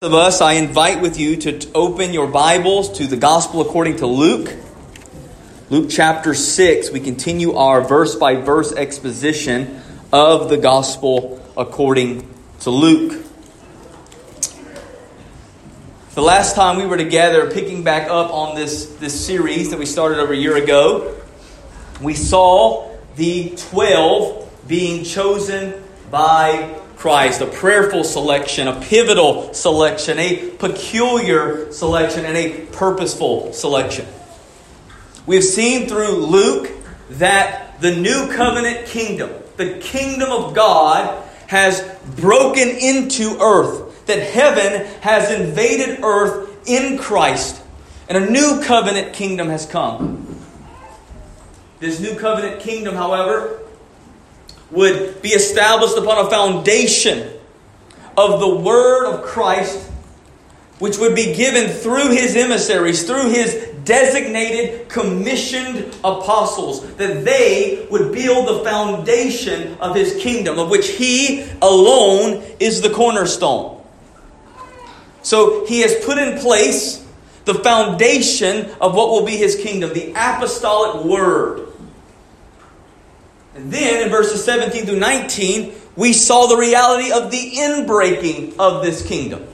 of us, I invite with you to open your Bibles to the Gospel according to Luke. Luke chapter 6, we continue our verse by verse exposition of the Gospel according to Luke. The last time we were together, picking back up on this, this series that we started over a year ago, we saw the 12 being chosen by Christ, a prayerful selection, a pivotal selection, a peculiar selection, and a purposeful selection. We've seen through Luke that the new covenant kingdom, the kingdom of God, has broken into earth, that heaven has invaded earth in Christ, and a new covenant kingdom has come. This new covenant kingdom, however, would be established upon a foundation of the Word of Christ, which would be given through His emissaries, through His designated, commissioned apostles, that they would build the foundation of His kingdom, of which He alone is the cornerstone. So He has put in place the foundation of what will be His kingdom, the apostolic Word. And then in verses 17 through 19, we saw the reality of the inbreaking of this kingdom.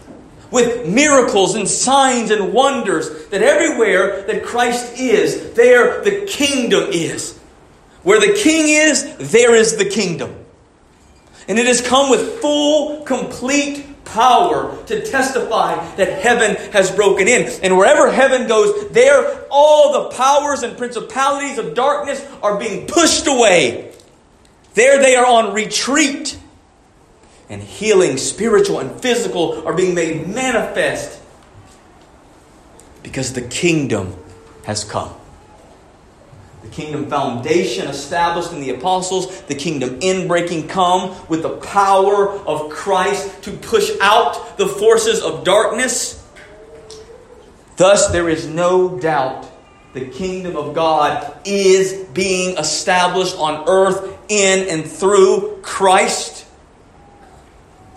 With miracles and signs and wonders, that everywhere that Christ is, there the kingdom is. Where the king is, there is the kingdom. And it has come with full, complete power to testify that heaven has broken in. And wherever heaven goes, there all the powers and principalities of darkness are being pushed away there they are on retreat. And healing, spiritual and physical, are being made manifest because the kingdom has come. The kingdom foundation established in the apostles, the kingdom inbreaking come with the power of Christ to push out the forces of darkness. Thus, there is no doubt the kingdom of God is being established on earth in and through Christ.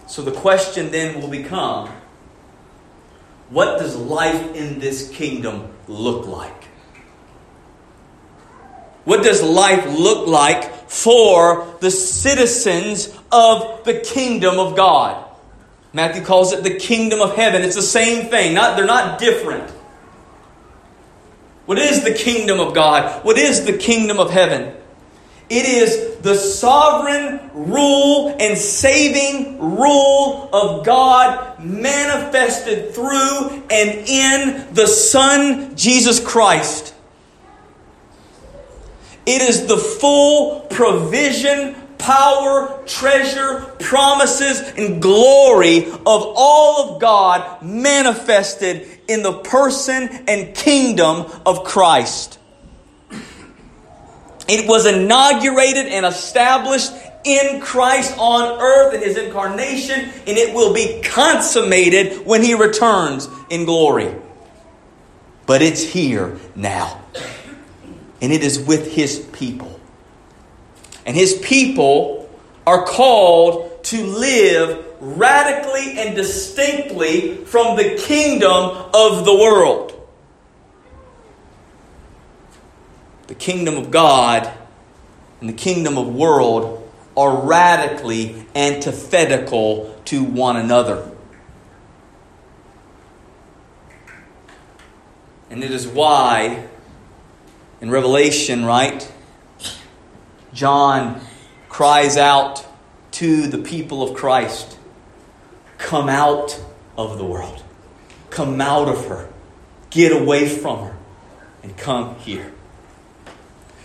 So the question then will become what does life in this kingdom look like? What does life look like for the citizens of the kingdom of God? Matthew calls it the kingdom of heaven. It's the same thing. Not, they're not different. What is the kingdom of God? What is the kingdom of heaven? It is the sovereign rule and saving rule of God manifested through and in the Son, Jesus Christ. It is the full provision, power, treasure, promises, and glory of all of God manifested in the person and kingdom of Christ. It was inaugurated and established in Christ on earth in his incarnation, and it will be consummated when he returns in glory. But it's here now, and it is with his people. And his people are called to live radically and distinctly from the kingdom of the world. the kingdom of God and the kingdom of world are radically antithetical to one another. And it is why in Revelation, right, John cries out to the people of Christ Come out of the world. Come out of her. Get away from her. And come here.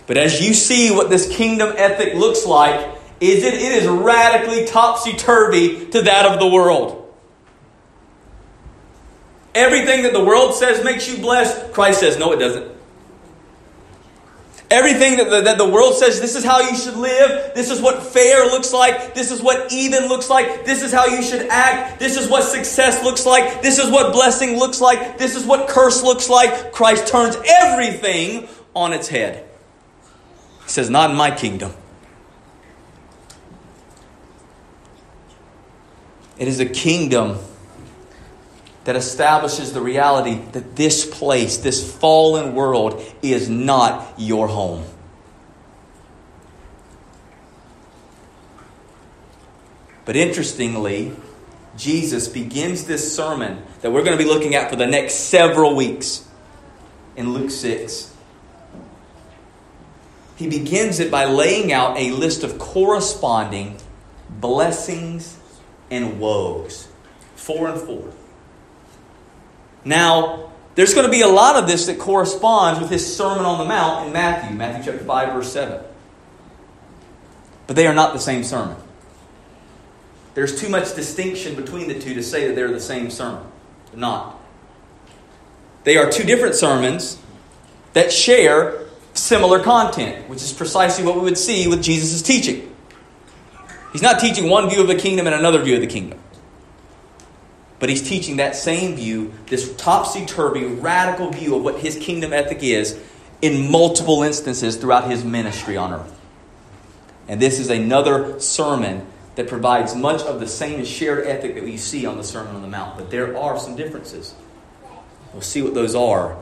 But as you see what this kingdom ethic looks like, is it, it is radically topsy turvy to that of the world. Everything that the world says makes you blessed, Christ says, no, it doesn't. Everything that the, that the world says, this is how you should live, this is what fair looks like, this is what even looks like, this is how you should act, this is what success looks like, this is what blessing looks like, this is what curse looks like. Christ turns everything on its head. He says, Not in my kingdom. It is a kingdom that establishes the reality that this place, this fallen world, is not your home. But interestingly, Jesus begins this sermon that we're going to be looking at for the next several weeks in Luke 6. He begins it by laying out a list of corresponding blessings and woes. Four and four. Now, there's going to be a lot of this that corresponds with his Sermon on the Mount in Matthew, Matthew chapter 5, verse 7. But they are not the same sermon. There's too much distinction between the two to say that they're the same sermon. They're not. They are two different sermons that share similar content, which is precisely what we would see with Jesus' teaching. He's not teaching one view of the kingdom and another view of the kingdom. But he's teaching that same view, this topsy turvy, radical view of what his kingdom ethic is, in multiple instances throughout his ministry on earth. And this is another sermon that provides much of the same shared ethic that we see on the Sermon on the Mount. But there are some differences. We'll see what those are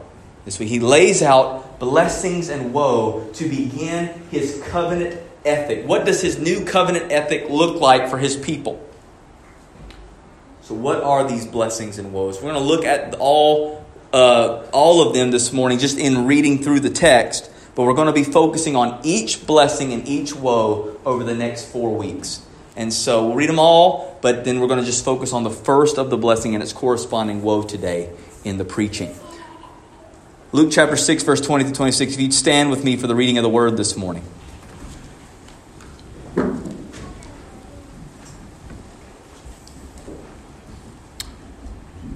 this week. He lays out blessings and woe to begin his covenant ethic. What does his new covenant ethic look like for his people? So, what are these blessings and woes? We're going to look at all, uh, all of them this morning just in reading through the text, but we're going to be focusing on each blessing and each woe over the next four weeks. And so we'll read them all, but then we're going to just focus on the first of the blessing and its corresponding woe today in the preaching. Luke chapter 6, verse 20 to 26. If you'd stand with me for the reading of the word this morning.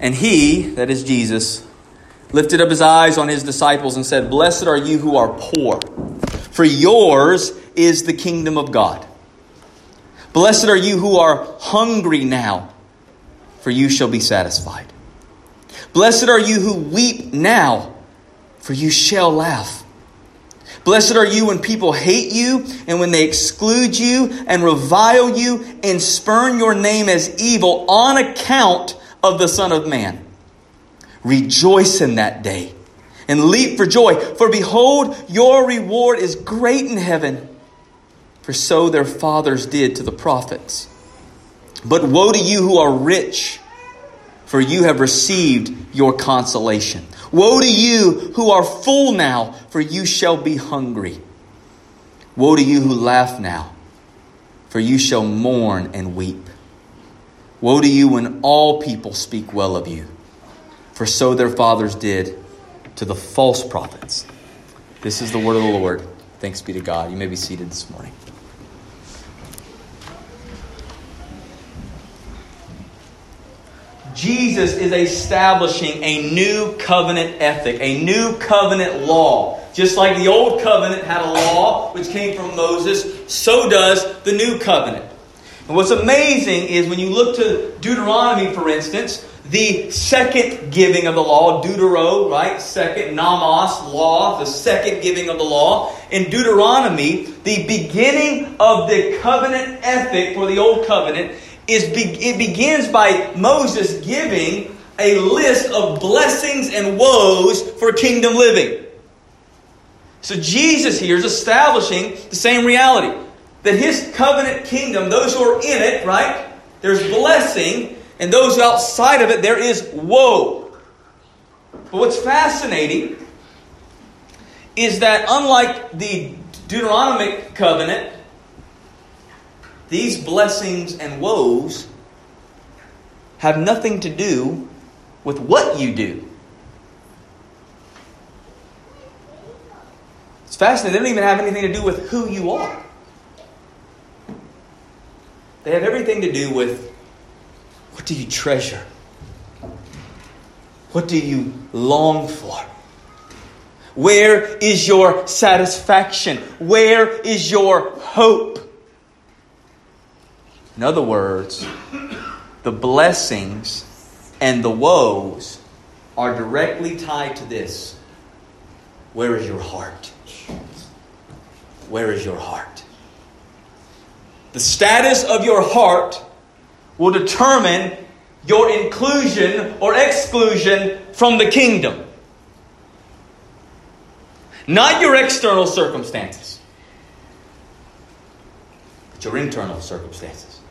And he, that is Jesus, lifted up his eyes on his disciples and said, Blessed are you who are poor, for yours is the kingdom of God. Blessed are you who are hungry now, for you shall be satisfied. Blessed are you who weep now, for you shall laugh. Blessed are you when people hate you and when they exclude you and revile you and spurn your name as evil on account of the Son of Man. Rejoice in that day and leap for joy, for behold, your reward is great in heaven for so their fathers did to the prophets. But woe to you who are rich, for you have received your consolation. Woe to you who are full now, for you shall be hungry. Woe to you who laugh now, for you shall mourn and weep. Woe to you when all people speak well of you, for so their fathers did to the false prophets. This is the word of the Lord. Thanks be to God. You may be seated this morning. Jesus is establishing a new covenant ethic, a new covenant law. Just like the old covenant had a law which came from Moses, so does the new covenant. And what's amazing is when you look to Deuteronomy, for instance, the second giving of the law, Deutero, right? Second, Nomos, law, the second giving of the law. In Deuteronomy, the beginning of the covenant ethic for the old covenant is it begins by Moses giving a list of blessings and woes for kingdom living. So Jesus here is establishing the same reality that his covenant kingdom, those who are in it, right? There's blessing, and those outside of it, there is woe. But what's fascinating is that unlike the Deuteronomic covenant, these blessings and woes have nothing to do with what you do. It's fascinating. They don't even have anything to do with who you are. They have everything to do with what do you treasure? What do you long for? Where is your satisfaction? Where is your hope? In other words, the blessings and the woes are directly tied to this. Where is your heart? Where is your heart? The status of your heart will determine your inclusion or exclusion from the kingdom. Not your external circumstances, but your internal circumstances.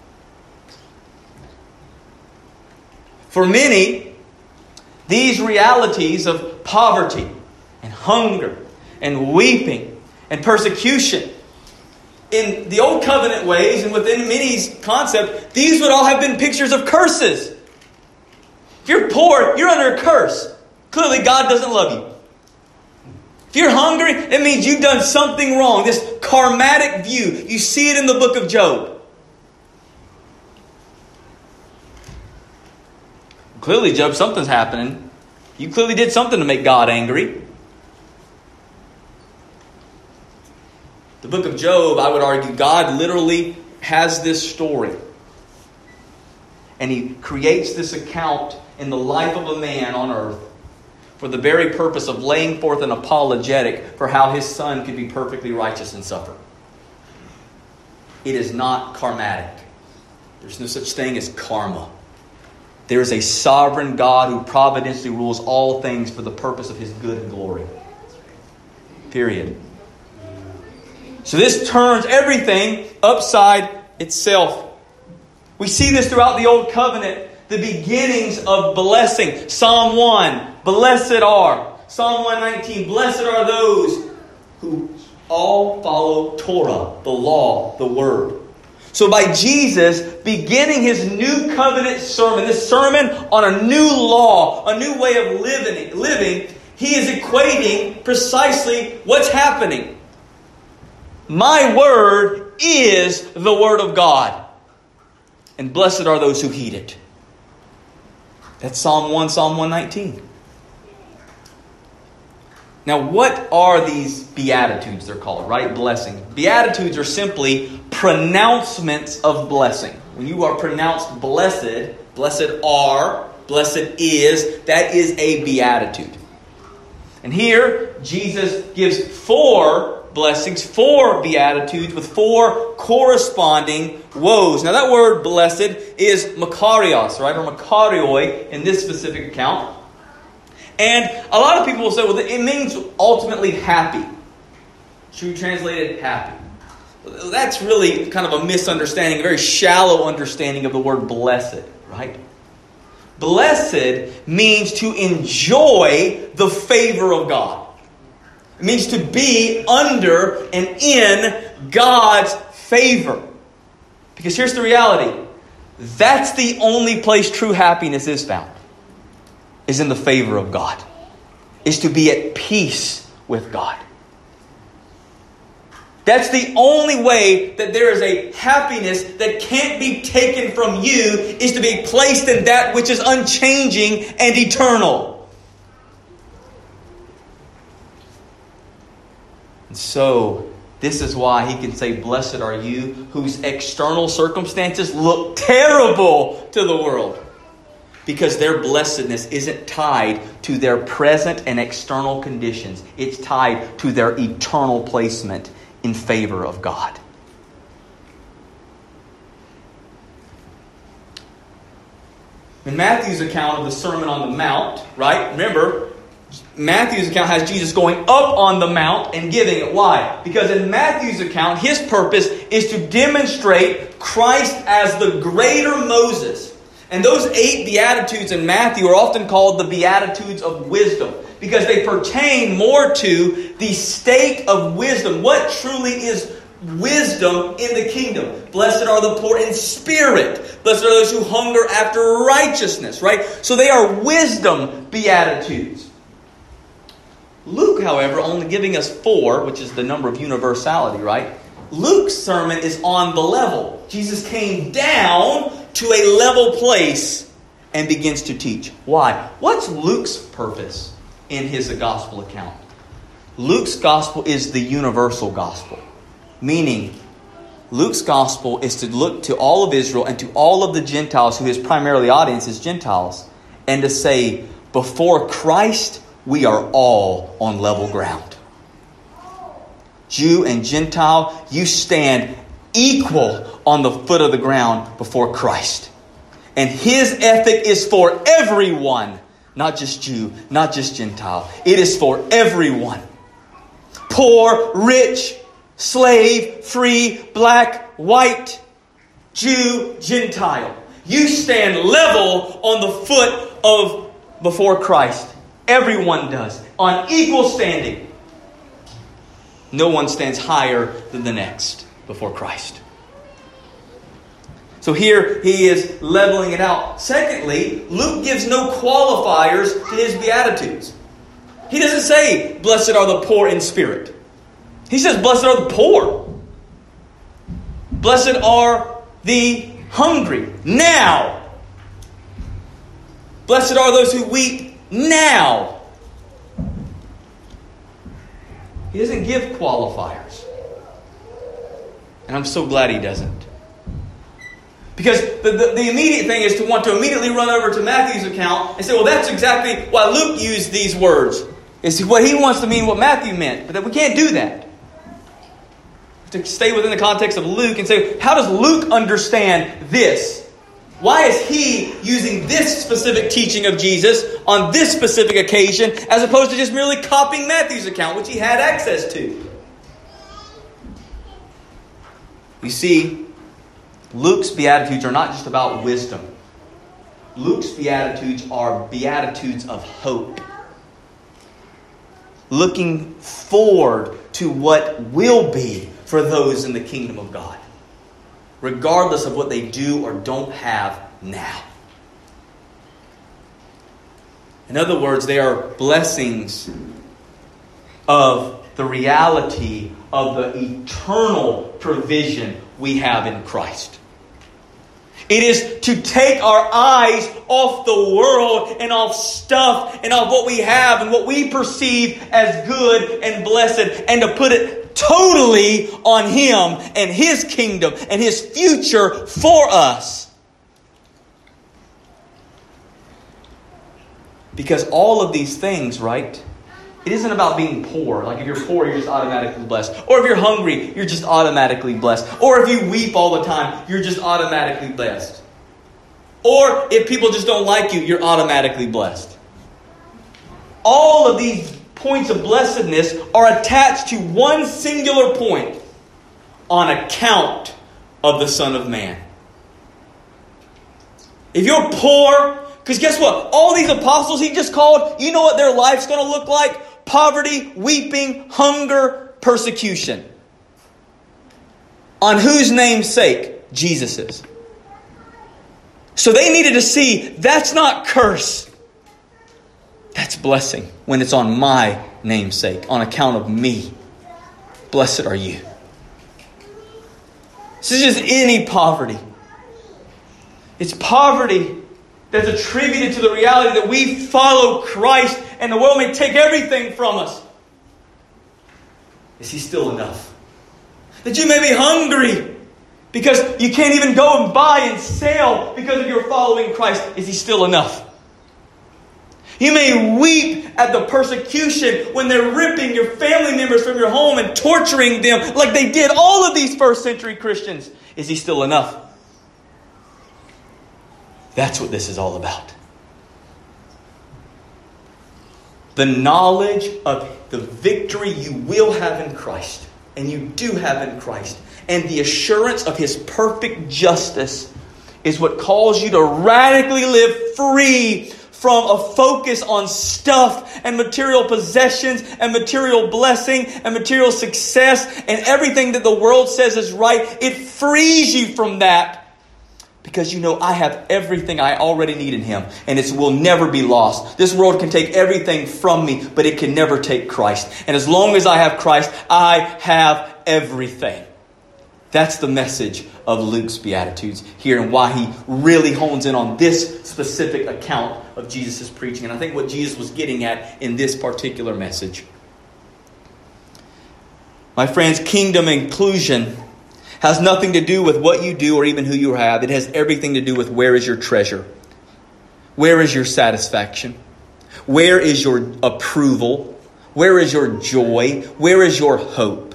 For many, these realities of poverty and hunger and weeping and persecution in the old covenant ways and within many's concept, these would all have been pictures of curses. If you're poor, you're under a curse. Clearly, God doesn't love you. If you're hungry, it means you've done something wrong. This karmatic view. You see it in the book of Job. Clearly, Job, something's happening. You clearly did something to make God angry. The book of Job, I would argue, God literally has this story. And he creates this account in the life of a man on earth for the very purpose of laying forth an apologetic for how his son could be perfectly righteous and suffer. It is not karmatic. There's no such thing as karma. There is a sovereign God who providentially rules all things for the purpose of his good and glory. Period. So this turns everything upside itself. We see this throughout the Old Covenant the beginnings of blessing. Psalm 1, blessed are. Psalm 119, blessed are those who all follow Torah, the law, the word. So by Jesus beginning his new covenant sermon, this sermon on a new law, a new way of living, living, he is equating precisely what's happening. My word is the word of God. And blessed are those who heed it. That's Psalm 1, Psalm 119. Now, what are these Beatitudes, they're called, right? Blessing. Beatitudes are simply pronouncements of blessing. When you are pronounced blessed, blessed are, blessed is, that is a beatitude. And here, Jesus gives four blessings, four beatitudes with four corresponding woes. Now, that word blessed is makarios, right, or makarioi in this specific account. And a lot of people will say, well, it means ultimately happy. Should we translate it happy? That's really kind of a misunderstanding, a very shallow understanding of the word blessed, right? Blessed means to enjoy the favor of God. It means to be under and in God's favor. Because here's the reality that's the only place true happiness is found, is in the favor of God, is to be at peace with God. That's the only way that there is a happiness that can't be taken from you is to be placed in that which is unchanging and eternal. And so, this is why he can say, Blessed are you, whose external circumstances look terrible to the world. Because their blessedness isn't tied to their present and external conditions, it's tied to their eternal placement in favor of God. In Matthew's account of the Sermon on the Mount, right? Remember, Matthew's account has Jesus going up on the mount and giving it. Why? Because in Matthew's account, his purpose is to demonstrate Christ as the greater Moses. And those eight Beatitudes in Matthew are often called the Beatitudes of wisdom because they pertain more to the state of wisdom. What truly is wisdom in the kingdom? Blessed are the poor in spirit. Blessed are those who hunger after righteousness, right? So they are wisdom Beatitudes. Luke, however, only giving us four, which is the number of universality, right? Luke's sermon is on the level. Jesus came down to a level place and begins to teach. Why? What's Luke's purpose in his gospel account? Luke's gospel is the universal gospel, meaning Luke's gospel is to look to all of Israel and to all of the Gentiles, who his primarily audience is Gentiles, and to say, before Christ, we are all on level ground. Jew and Gentile, you stand equal on the foot of the ground before Christ. And his ethic is for everyone, not just Jew, not just Gentile. It is for everyone. Poor, rich, slave, free, black, white, Jew, Gentile. You stand level on the foot of before Christ. Everyone does. On equal standing. No one stands higher than the next before Christ. So here he is leveling it out. Secondly, Luke gives no qualifiers to his Beatitudes. He doesn't say, Blessed are the poor in spirit. He says, Blessed are the poor. Blessed are the hungry now. Blessed are those who weep now. He doesn't give qualifiers. And I'm so glad he doesn't. Because the, the, the, immediate thing is to want to immediately run over to Matthew's account and say, well, that's exactly why Luke used these words. Is what he wants to mean what Matthew meant. But that we can't do that. To stay within the context of Luke and say, how does Luke understand this? Why is he using this specific teaching of Jesus on this specific occasion as opposed to just merely copying Matthew's account, which he had access to? You see, Luke's Beatitudes are not just about wisdom. Luke's Beatitudes are Beatitudes of hope. Looking forward to what will be for those in the kingdom of God regardless of what they do or don't have now. In other words, they are blessings of the reality of the eternal provision we have in Christ. It is to take our eyes off the world and off stuff and off what we have and what we perceive as good and blessed and to put it totally on Him and His kingdom and His future for us. Because all of these things, right? It isn't about being poor. Like if you're poor, you're just automatically blessed. Or if you're hungry, you're just automatically blessed. Or if you weep all the time, you're just automatically blessed. Or if people just don't like you, you're automatically blessed. All of these points of blessedness are attached to one singular point on account of the Son of Man. If you're poor, because guess what? All these apostles he just called, you know what their life's going to look like? Poverty, weeping, hunger, persecution. On whose name's sake? Jesus's. So they needed to see that's not curse. That's blessing when it's on my namesake, on account of me. Blessed are you. This is just any poverty. It's poverty that's attributed to the reality that we follow Christ and the world may take everything from us. Is He still enough? That you may be hungry because you can't even go and buy and sell because of your following Christ. Is He still enough? You may weep at the persecution when they're ripping your family members from your home and torturing them like they did all of these first century Christians. Is he still enough? That's what this is all about. The knowledge of the victory you will have in Christ, and you do have in Christ, and the assurance of his perfect justice is what calls you to radically live free from a focus on stuff and material possessions and material blessing and material success and everything that the world says is right. It frees you from that because you know I have everything I already need in Him and it will never be lost. This world can take everything from me, but it can never take Christ. And as long as I have Christ, I have everything. That's the message of Luke's Beatitudes here and why he really hones in on this specific account of Jesus' preaching. And I think what Jesus was getting at in this particular message. My friends, kingdom inclusion has nothing to do with what you do or even who you have. It has everything to do with where is your treasure? Where is your satisfaction? Where is your approval? Where is your joy? Where is your hope?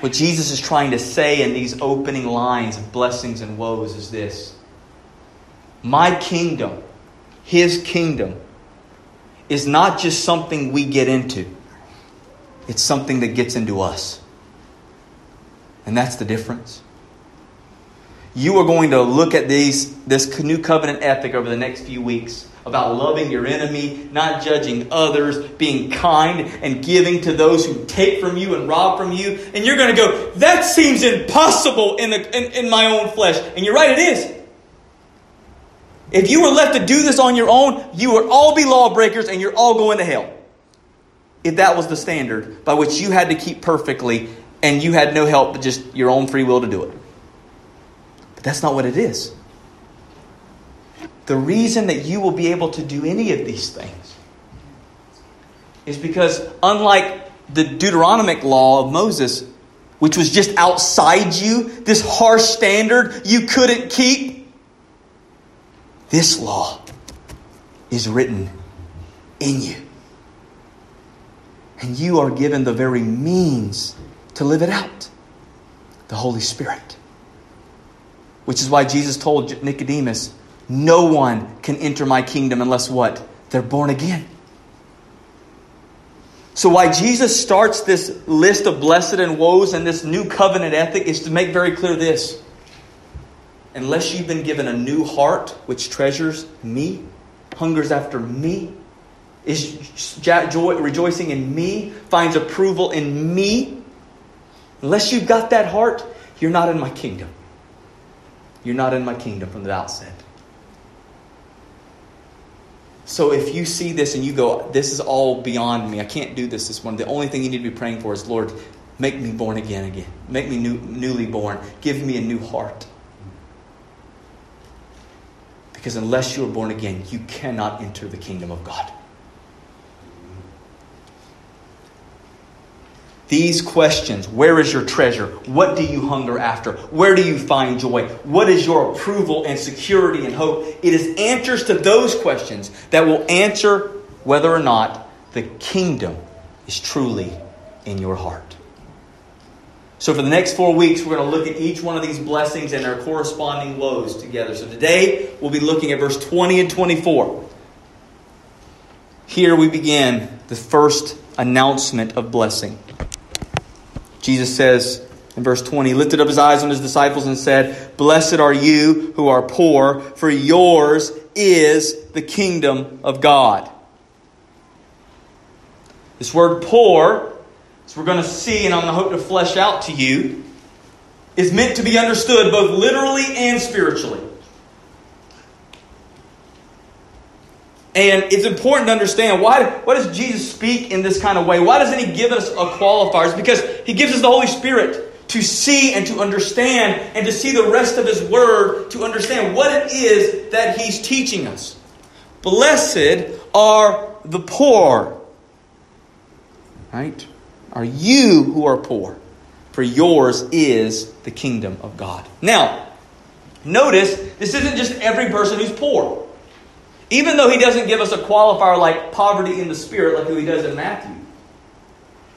What Jesus is trying to say in these opening lines of blessings and woes is this My kingdom, His kingdom, is not just something we get into, it's something that gets into us. And that's the difference. You are going to look at these, this new covenant ethic over the next few weeks about loving your enemy, not judging others, being kind and giving to those who take from you and rob from you. And you're going to go, that seems impossible in, the, in, in my own flesh. And you're right, it is. If you were left to do this on your own, you would all be lawbreakers and you're all going to hell. If that was the standard by which you had to keep perfectly and you had no help but just your own free will to do it. But that's not what it is. The reason that you will be able to do any of these things is because, unlike the Deuteronomic law of Moses, which was just outside you, this harsh standard you couldn't keep, this law is written in you. And you are given the very means to live it out the Holy Spirit. Which is why Jesus told Nicodemus, no one can enter my kingdom unless what? They're born again. So, why Jesus starts this list of blessed and woes and this new covenant ethic is to make very clear this. Unless you've been given a new heart which treasures me, hungers after me, is joy, rejoicing in me, finds approval in me, unless you've got that heart, you're not in my kingdom. You're not in my kingdom from the outset. So if you see this and you go, this is all beyond me, I can't do this this morning, the only thing you need to be praying for is, Lord, make me born again again. Make me new, newly born. Give me a new heart. Because unless you are born again, you cannot enter the kingdom of God. These questions where is your treasure? What do you hunger after? Where do you find joy? What is your approval and security and hope? It is answers to those questions that will answer whether or not the kingdom is truly in your heart. So, for the next four weeks, we're going to look at each one of these blessings and their corresponding woes together. So, today we'll be looking at verse 20 and 24. Here we begin the first announcement of blessing. Jesus says in verse 20, lifted up his eyes on his disciples and said, Blessed are you who are poor, for yours is the kingdom of God. This word poor, as we're going to see and I'm going to hope to flesh out to you, is meant to be understood both literally and spiritually. And it's important to understand why, why does Jesus speak in this kind of way? Why doesn't he give us a qualifier? It's because he gives us the Holy Spirit to see and to understand and to see the rest of his word to understand what it is that he's teaching us. Blessed are the poor. Right? Are you who are poor? For yours is the kingdom of God. Now, notice this isn't just every person who's poor. Even though he doesn't give us a qualifier like poverty in the spirit, like who he does in Matthew,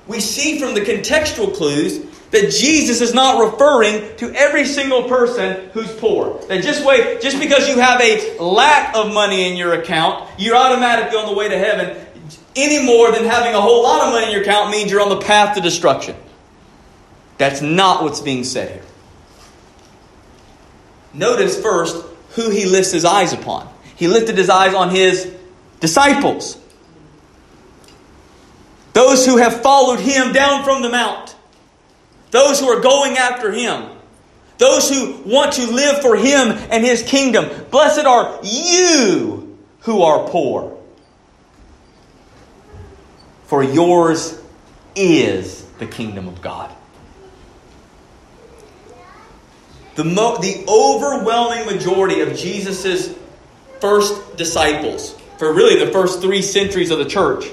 we see from the contextual clues that Jesus is not referring to every single person who's poor. That just wait, just because you have a lack of money in your account, you're automatically on the way to heaven. Any more than having a whole lot of money in your account means you're on the path to destruction. That's not what's being said here. Notice first who he lifts his eyes upon he lifted his eyes on his disciples. Those who have followed him down from the mount. Those who are going after him. Those who want to live for him and his kingdom. Blessed are you who are poor. For yours is the kingdom of God. The, mo- the overwhelming majority of Jesus' first disciples, for really the first three centuries of the church,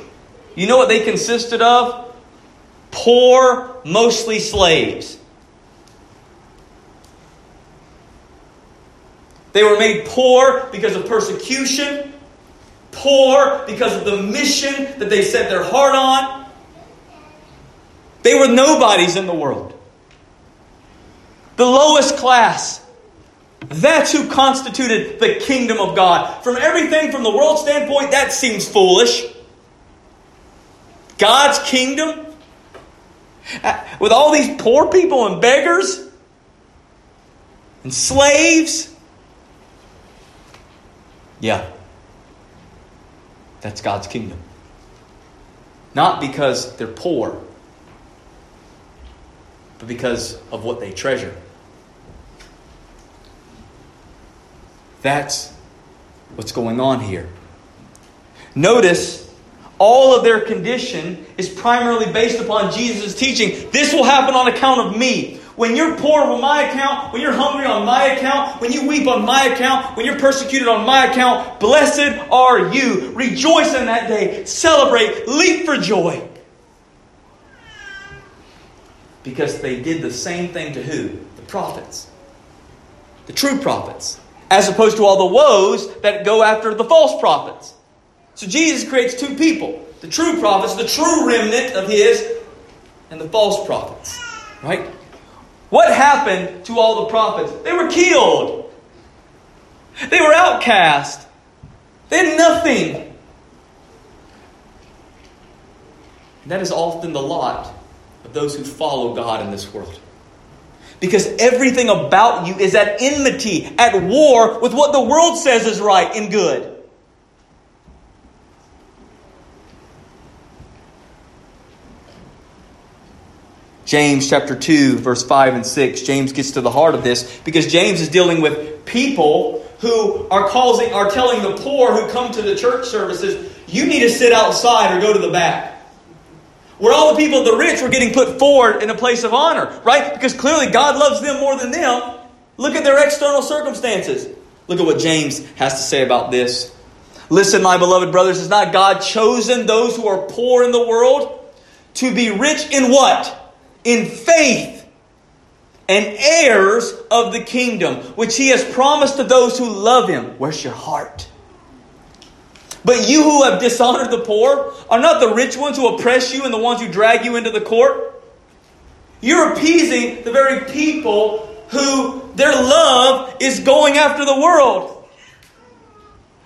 you know what they consisted of? Poor, mostly slaves. They were made poor because of persecution, poor because of the mission that they set their heart on. They were nobodies in the world. the lowest class. That's who constituted the kingdom of God. From everything from the world standpoint, that seems foolish. God's kingdom? Uh, with all these poor people and beggars and slaves? Yeah. That's God's kingdom. Not because they're poor, but because of what they treasure. That's what's going on here. Notice all of their condition is primarily based upon Jesus' teaching. This will happen on account of me. When you're poor on my account, when you're hungry on my account, when you weep on my account, when you're persecuted on my account, blessed are you. Rejoice in that day. Celebrate. Leap for joy. Because they did the same thing to who? The prophets. The true prophets. As opposed to all the woes that go after the false prophets. So Jesus creates two people the true prophets, the true remnant of his, and the false prophets. Right? What happened to all the prophets? They were killed. They were outcast. They had nothing. And that is often the lot of those who follow God in this world. Because everything about you is at enmity, at war with what the world says is right and good. James chapter 2, verse 5 and 6. James gets to the heart of this because James is dealing with people who are causing are telling the poor who come to the church services, you need to sit outside or go to the back. Where all the people, of the rich, were getting put forward in a place of honor, right? Because clearly God loves them more than them. Look at their external circumstances. Look at what James has to say about this. Listen, my beloved brothers, has not God chosen those who are poor in the world to be rich in what? in faith and heirs of the kingdom, which he has promised to those who love him. Where's your heart? But you who have dishonored the poor are not the rich ones who oppress you and the ones who drag you into the court. You're appeasing the very people who their love is going after the world.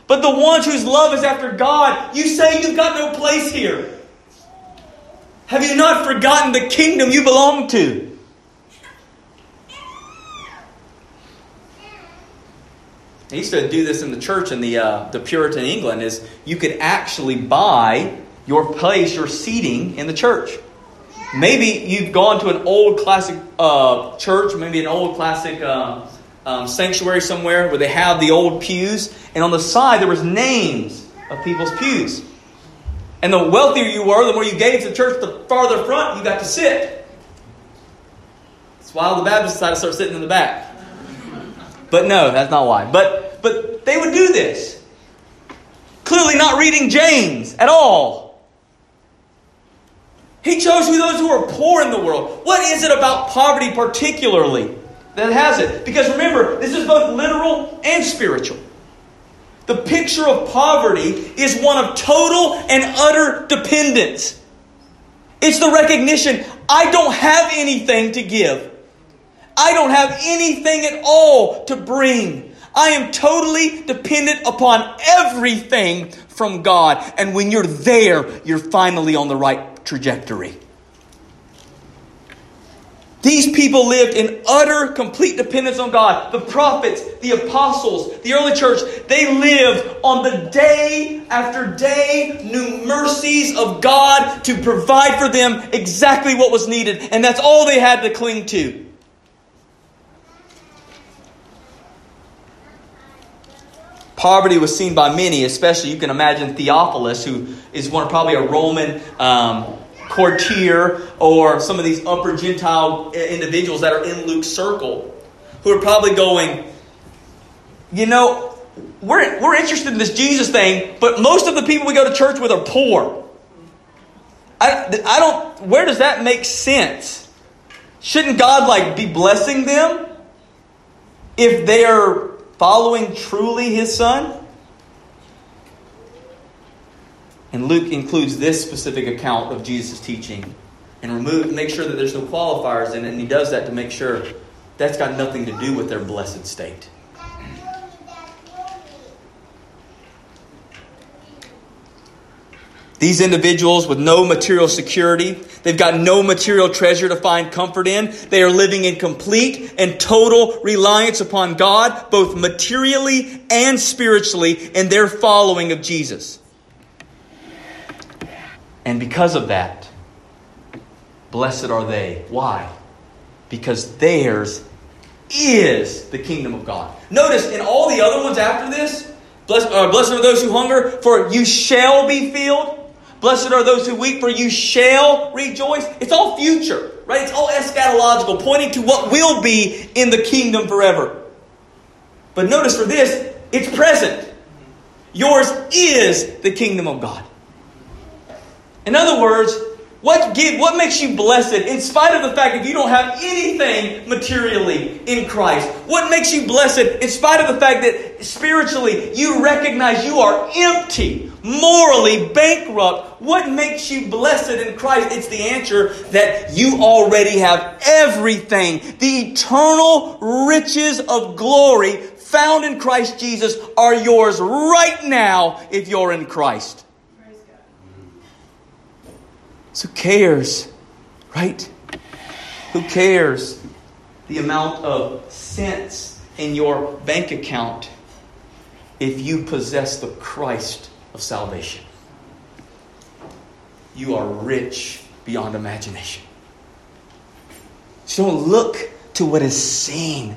But the ones whose love is after God, you say you've got no place here. Have you not forgotten the kingdom you belong to? I used to do this in the church in the, uh, the Puritan England is you could actually buy your place, your seating in the church. Maybe you've gone to an old classic uh, church, maybe an old classic um, um, sanctuary somewhere where they have the old pews, and on the side there was names of people's pews. And the wealthier you were, the more you gave to the church, the farther front you got to sit. That's why the Baptists decided to start sitting in the back. But no, that's not why. But but they would do this. Clearly not reading James at all. He chose who those who are poor in the world. What is it about poverty particularly that has it? Because remember, this is both literal and spiritual. The picture of poverty is one of total and utter dependence. It's the recognition I don't have anything to give. I don't have anything at all to bring. I am totally dependent upon everything from God. And when you're there, you're finally on the right trajectory. These people lived in utter, complete dependence on God. The prophets, the apostles, the early church, they lived on the day after day new mercies of God to provide for them exactly what was needed. And that's all they had to cling to. Poverty was seen by many, especially you can imagine Theophilus, who is one probably a Roman um, courtier or some of these upper Gentile individuals that are in Luke's circle who are probably going, you know, we're, we're interested in this Jesus thing, but most of the people we go to church with are poor. I, I don't, where does that make sense? Shouldn't God like be blessing them if they are following truly his son? And Luke includes this specific account of Jesus' teaching and remove, make sure that there's no qualifiers in it. And he does that to make sure that's got nothing to do with their blessed state. These individuals with no material security, they've got no material treasure to find comfort in. They are living in complete and total reliance upon God, both materially and spiritually, in their following of Jesus. And because of that, blessed are they. Why? Because theirs is the kingdom of God. Notice in all the other ones after this, blessed, uh, blessed are those who hunger, for you shall be filled. Blessed are those who weep, for you shall rejoice. It's all future, right? It's all eschatological, pointing to what will be in the kingdom forever. But notice for this, it's present. Yours is the kingdom of God. In other words, what give what makes you blessed in spite of the fact that you don't have anything materially in Christ? What makes you blessed in spite of the fact that spiritually you recognize you are empty, morally bankrupt? What makes you blessed in Christ? It's the answer that you already have everything. The eternal riches of glory found in Christ Jesus are yours right now if you're in Christ. So who cares, right? Who cares the amount of cents in your bank account if you possess the Christ of salvation? You are rich beyond imagination. So don't look to what is seen.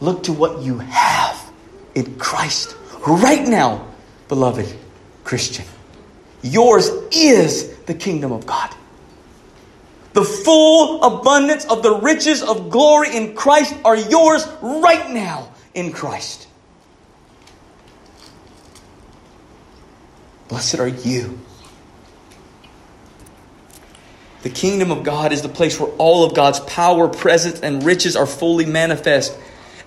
Look to what you have in Christ right now, beloved Christian. Yours is the kingdom of God. The full abundance of the riches of glory in Christ are yours right now in Christ. Blessed are you. The kingdom of God is the place where all of God's power, presence, and riches are fully manifest.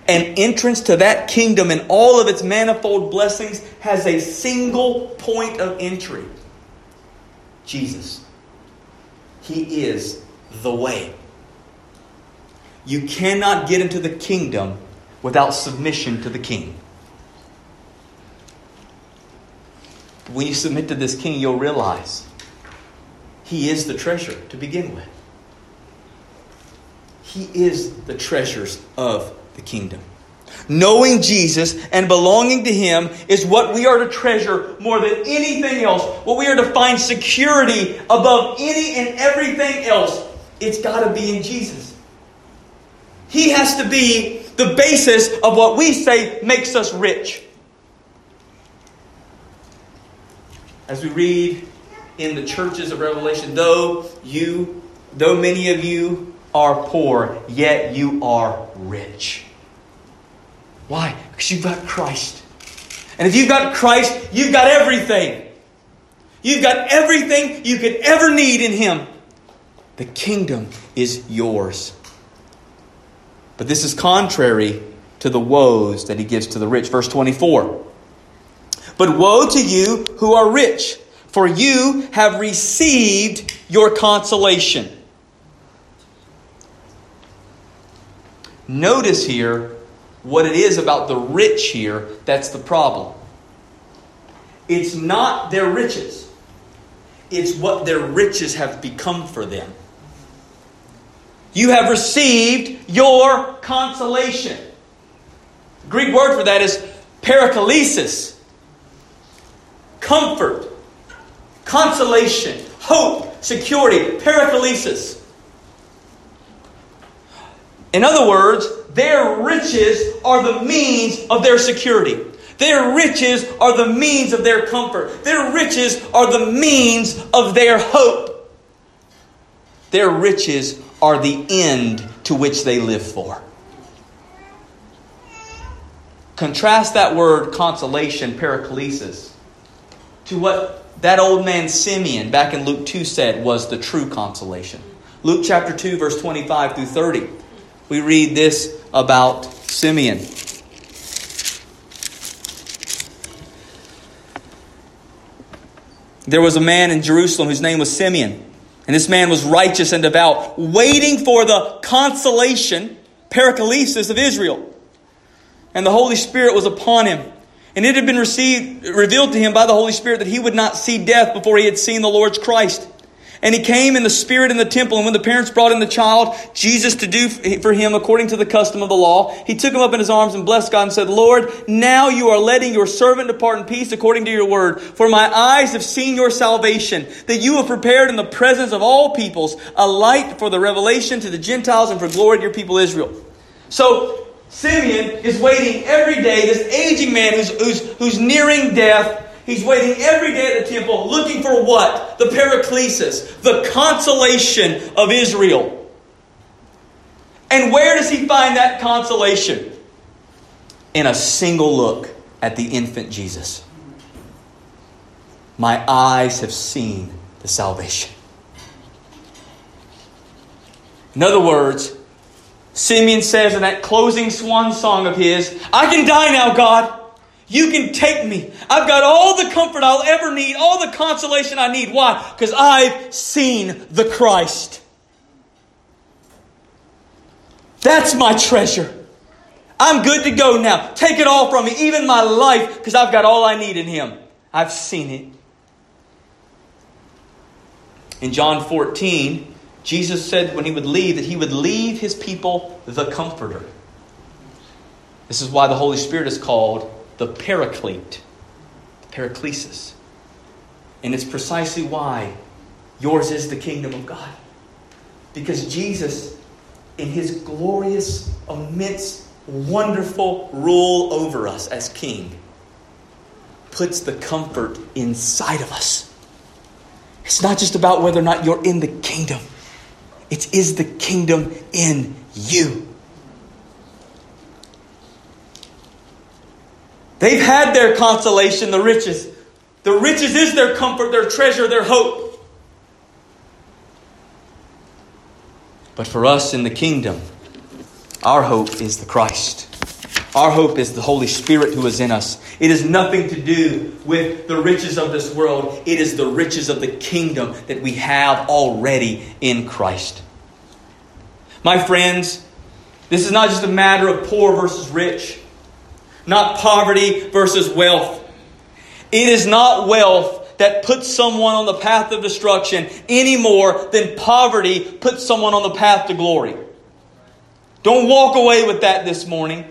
And entrance to that kingdom and all of its manifold blessings has a single point of entry Jesus. He is the way. You cannot get into the kingdom without submission to the king. When you submit to this king, you'll realize he is the treasure to begin with. He is the treasures of the kingdom. Knowing Jesus and belonging to Him is what we are to treasure more than anything else. What we are to find security above any and everything else. It's got to be in Jesus. He has to be the basis of what we say makes us rich. As we read in the churches of Revelation, though you, though many of you are poor, yet you are rich. Why? Because you've got Christ. And if you've got Christ, you've got everything. You've got everything you could ever need in Him. The kingdom is yours. But this is contrary to the woes that He gives to the rich. Verse 24. But woe to you who are rich, for you have received your consolation. Notice here what it is about the rich here that's the problem. It's not their riches, it's what their riches have become for them. You have received your consolation. The Greek word for that is paraklesis. Comfort, consolation, hope, security, paraklesis. In other words, their riches are the means of their security. Their riches are the means of their comfort. Their riches are the means of their hope. Their riches are the end to which they live for. Contrast that word consolation, paraklesis, to what that old man Simeon back in Luke 2 said was the true consolation. Luke chapter 2, verse 25 through 30. We read this about Simeon. There was a man in Jerusalem whose name was Simeon. And this man was righteous and devout, waiting for the consolation, Paraklesis of Israel. And the Holy Spirit was upon him. And it had been received, revealed to him by the Holy Spirit that he would not see death before he had seen the Lord's Christ. And he came in the Spirit in the temple. And when the parents brought in the child, Jesus, to do for him according to the custom of the law, he took him up in his arms and blessed God and said, Lord, now you are letting your servant depart in peace according to your word. For my eyes have seen your salvation, that you have prepared in the presence of all peoples a light for the revelation to the Gentiles and for glory to your people Israel. So, Simeon is waiting every day, this aging man who's, who's, who's nearing death, He's waiting every day at the temple looking for what? The Paraklesis, the consolation of Israel. And where does he find that consolation? In a single look at the infant Jesus. My eyes have seen the salvation. In other words, Simeon says in that closing swan song of his, I can die now, God. You can take me. I've got all the comfort I'll ever need, all the consolation I need. Why? Because I've seen the Christ. That's my treasure. I'm good to go now. Take it all from me, even my life, because I've got all I need in Him. I've seen it. In John 14, Jesus said when He would leave that He would leave His people the Comforter. This is why the Holy Spirit is called the paraclete, the paraklesis. And it's precisely why yours is the kingdom of God. Because Jesus, in his glorious, immense, wonderful rule over us as king, puts the comfort inside of us. It's not just about whether or not you're in the kingdom, it is the kingdom in you. They've had their consolation, the riches. The riches is their comfort, their treasure, their hope. But for us in the kingdom, our hope is the Christ. Our hope is the Holy Spirit who is in us. It has nothing to do with the riches of this world. It is the riches of the kingdom that we have already in Christ. My friends, this is not just a matter of poor versus rich not poverty versus wealth. It is not wealth that puts someone on the path of destruction any more than poverty puts someone on the path to glory. Don't walk away with that this morning.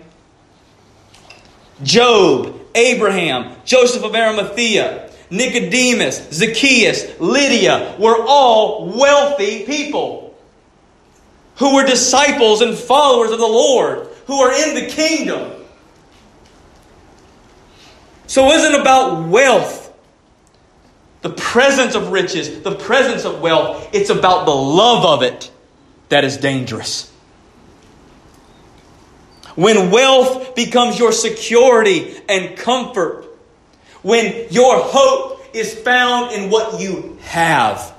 Job, Abraham, Joseph of Arimathea, Nicodemus, Zacchaeus, Lydia were all wealthy people who were disciples and followers of the Lord, who are in the kingdom. So it wasn't about wealth, the presence of riches, the presence of wealth. It's about the love of it that is dangerous. When wealth becomes your security and comfort, when your hope is found in what you have.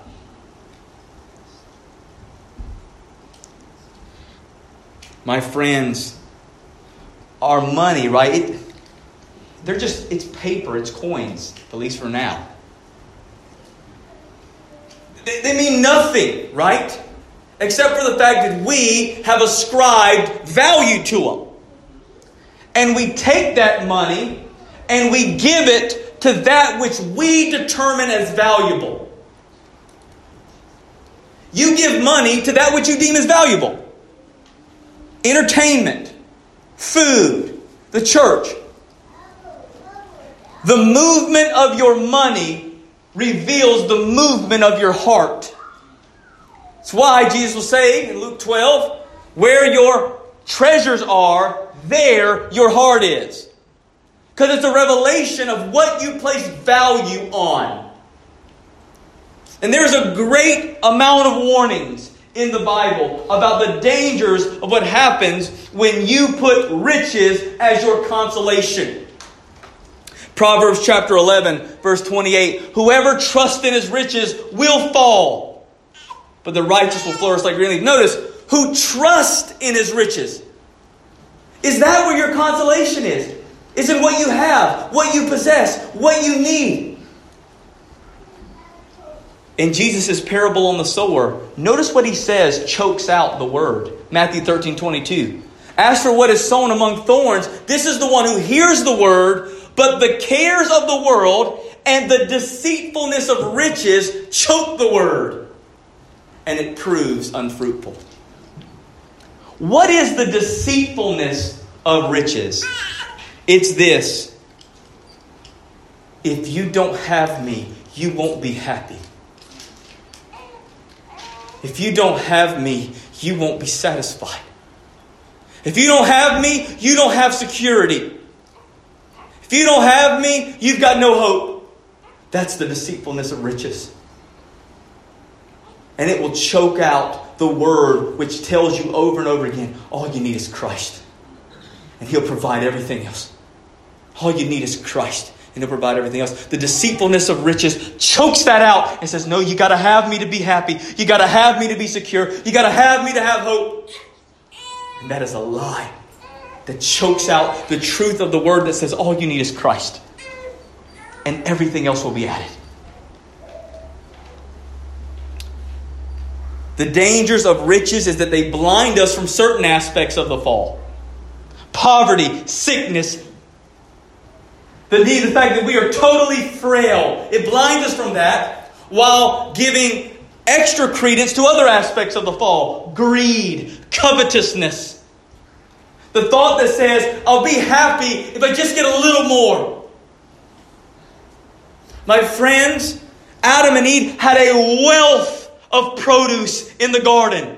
My friends, our money, right? It, they're just, it's paper, it's coins, at least for now. They, they mean nothing, right? Except for the fact that we have ascribed value to them. And we take that money and we give it to that which we determine as valuable. You give money to that which you deem as valuable entertainment, food, the church. The movement of your money reveals the movement of your heart. That's why Jesus was saying in Luke 12, where your treasures are, there your heart is. Because it's a revelation of what you place value on. And there's a great amount of warnings in the Bible about the dangers of what happens when you put riches as your consolation. Proverbs chapter 11, verse 28 Whoever trusts in his riches will fall, but the righteous will flourish like green leaf. Notice, who trust in his riches. Is that where your consolation is? Is in what you have, what you possess, what you need. In Jesus' parable on the sower, notice what he says chokes out the word. Matthew 13, 22. As for what is sown among thorns, this is the one who hears the word, but the cares of the world and the deceitfulness of riches choke the word, and it proves unfruitful. What is the deceitfulness of riches? It's this if you don't have me, you won't be happy. If you don't have me, you won't be satisfied. If you don't have me, you don't have security. If you don't have me, you've got no hope. That's the deceitfulness of riches. And it will choke out the word which tells you over and over again all you need is Christ. And He'll provide everything else. All you need is Christ and he'll provide everything else. The deceitfulness of riches chokes that out and says, No, you got to have me to be happy. You got to have me to be secure. You got to have me to have hope. And that is a lie that chokes out the truth of the word that says, All you need is Christ. And everything else will be added. The dangers of riches is that they blind us from certain aspects of the fall poverty, sickness, the, need, the fact that we are totally frail. It blinds us from that while giving extra credence to other aspects of the fall greed, covetousness. The thought that says, I'll be happy if I just get a little more. My friends, Adam and Eve had a wealth of produce in the garden.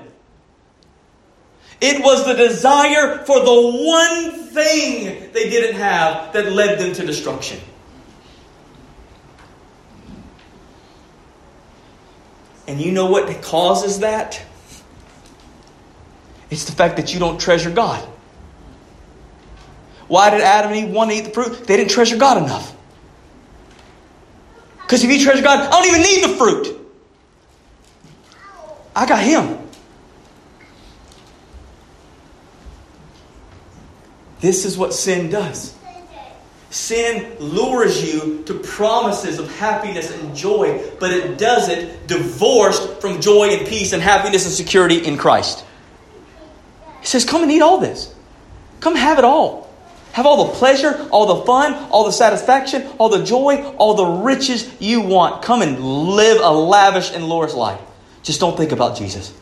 It was the desire for the one thing they didn't have that led them to destruction. And you know what causes that? It's the fact that you don't treasure God. Why did Adam and Eve want to eat the fruit? They didn't treasure God enough. Because if you treasure God, I don't even need the fruit. I got Him. This is what sin does. Sin lures you to promises of happiness and joy, but it does it divorced from joy and peace and happiness and security in Christ. He says, Come and eat all this. Come have it all. Have all the pleasure, all the fun, all the satisfaction, all the joy, all the riches you want. Come and live a lavish and glorious life. Just don't think about Jesus.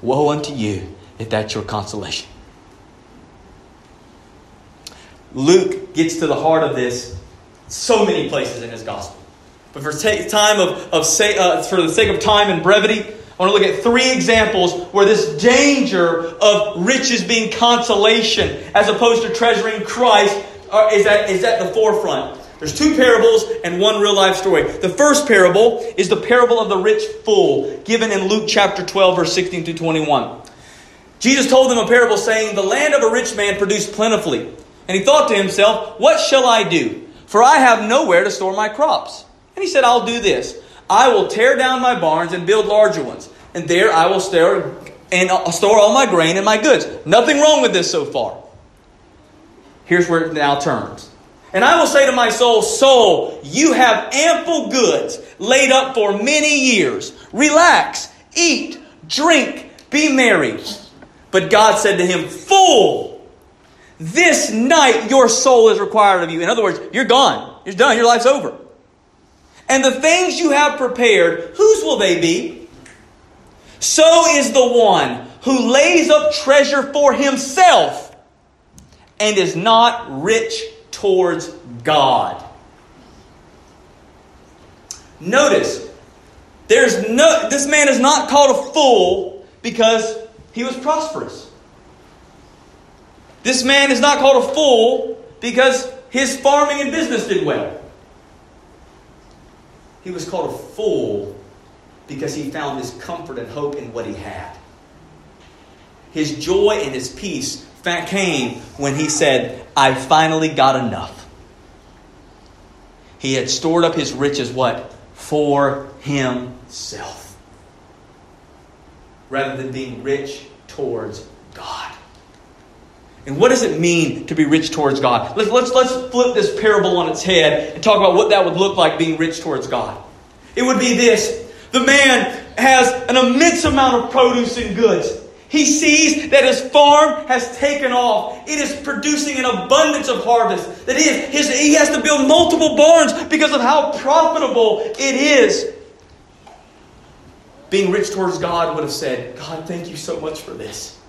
Woe unto you if that's your consolation. Luke gets to the heart of this so many places in his gospel. But for time of, of say, uh, for the sake of time and brevity, I want to look at three examples where this danger of riches being consolation as opposed to treasuring Christ uh, is, at, is at the forefront. There's two parables and one real life story. The first parable is the parable of the rich fool, given in Luke chapter 12, verse 16 to 21. Jesus told them a parable saying, The land of a rich man produced plentifully. And he thought to himself, What shall I do? For I have nowhere to store my crops. And he said, I'll do this. I will tear down my barns and build larger ones. And there I will store and uh, store all my grain and my goods. Nothing wrong with this so far. Here's where it now turns. And I will say to my soul, Soul, you have ample goods laid up for many years. Relax, eat, drink, be merry. But God said to him, Fool, this night your soul is required of you. In other words, you're gone. You're done. Your life's over. And the things you have prepared, whose will they be? So is the one who lays up treasure for himself and is not rich towards God. Notice, there's no this man is not called a fool because he was prosperous. This man is not called a fool because his farming and business did well. He was called a fool because he found his comfort and hope in what he had. His joy and his peace came when he said, I finally got enough. He had stored up his riches, what? For himself rather than being rich towards God. And what does it mean to be rich towards God? Let's, let's, let's flip this parable on its head and talk about what that would look like being rich towards God. It would be this the man has an immense amount of produce and goods. He sees that his farm has taken off. It is producing an abundance of harvest. That is, his, he has to build multiple barns because of how profitable it is. Being rich towards God would have said, God, thank you so much for this.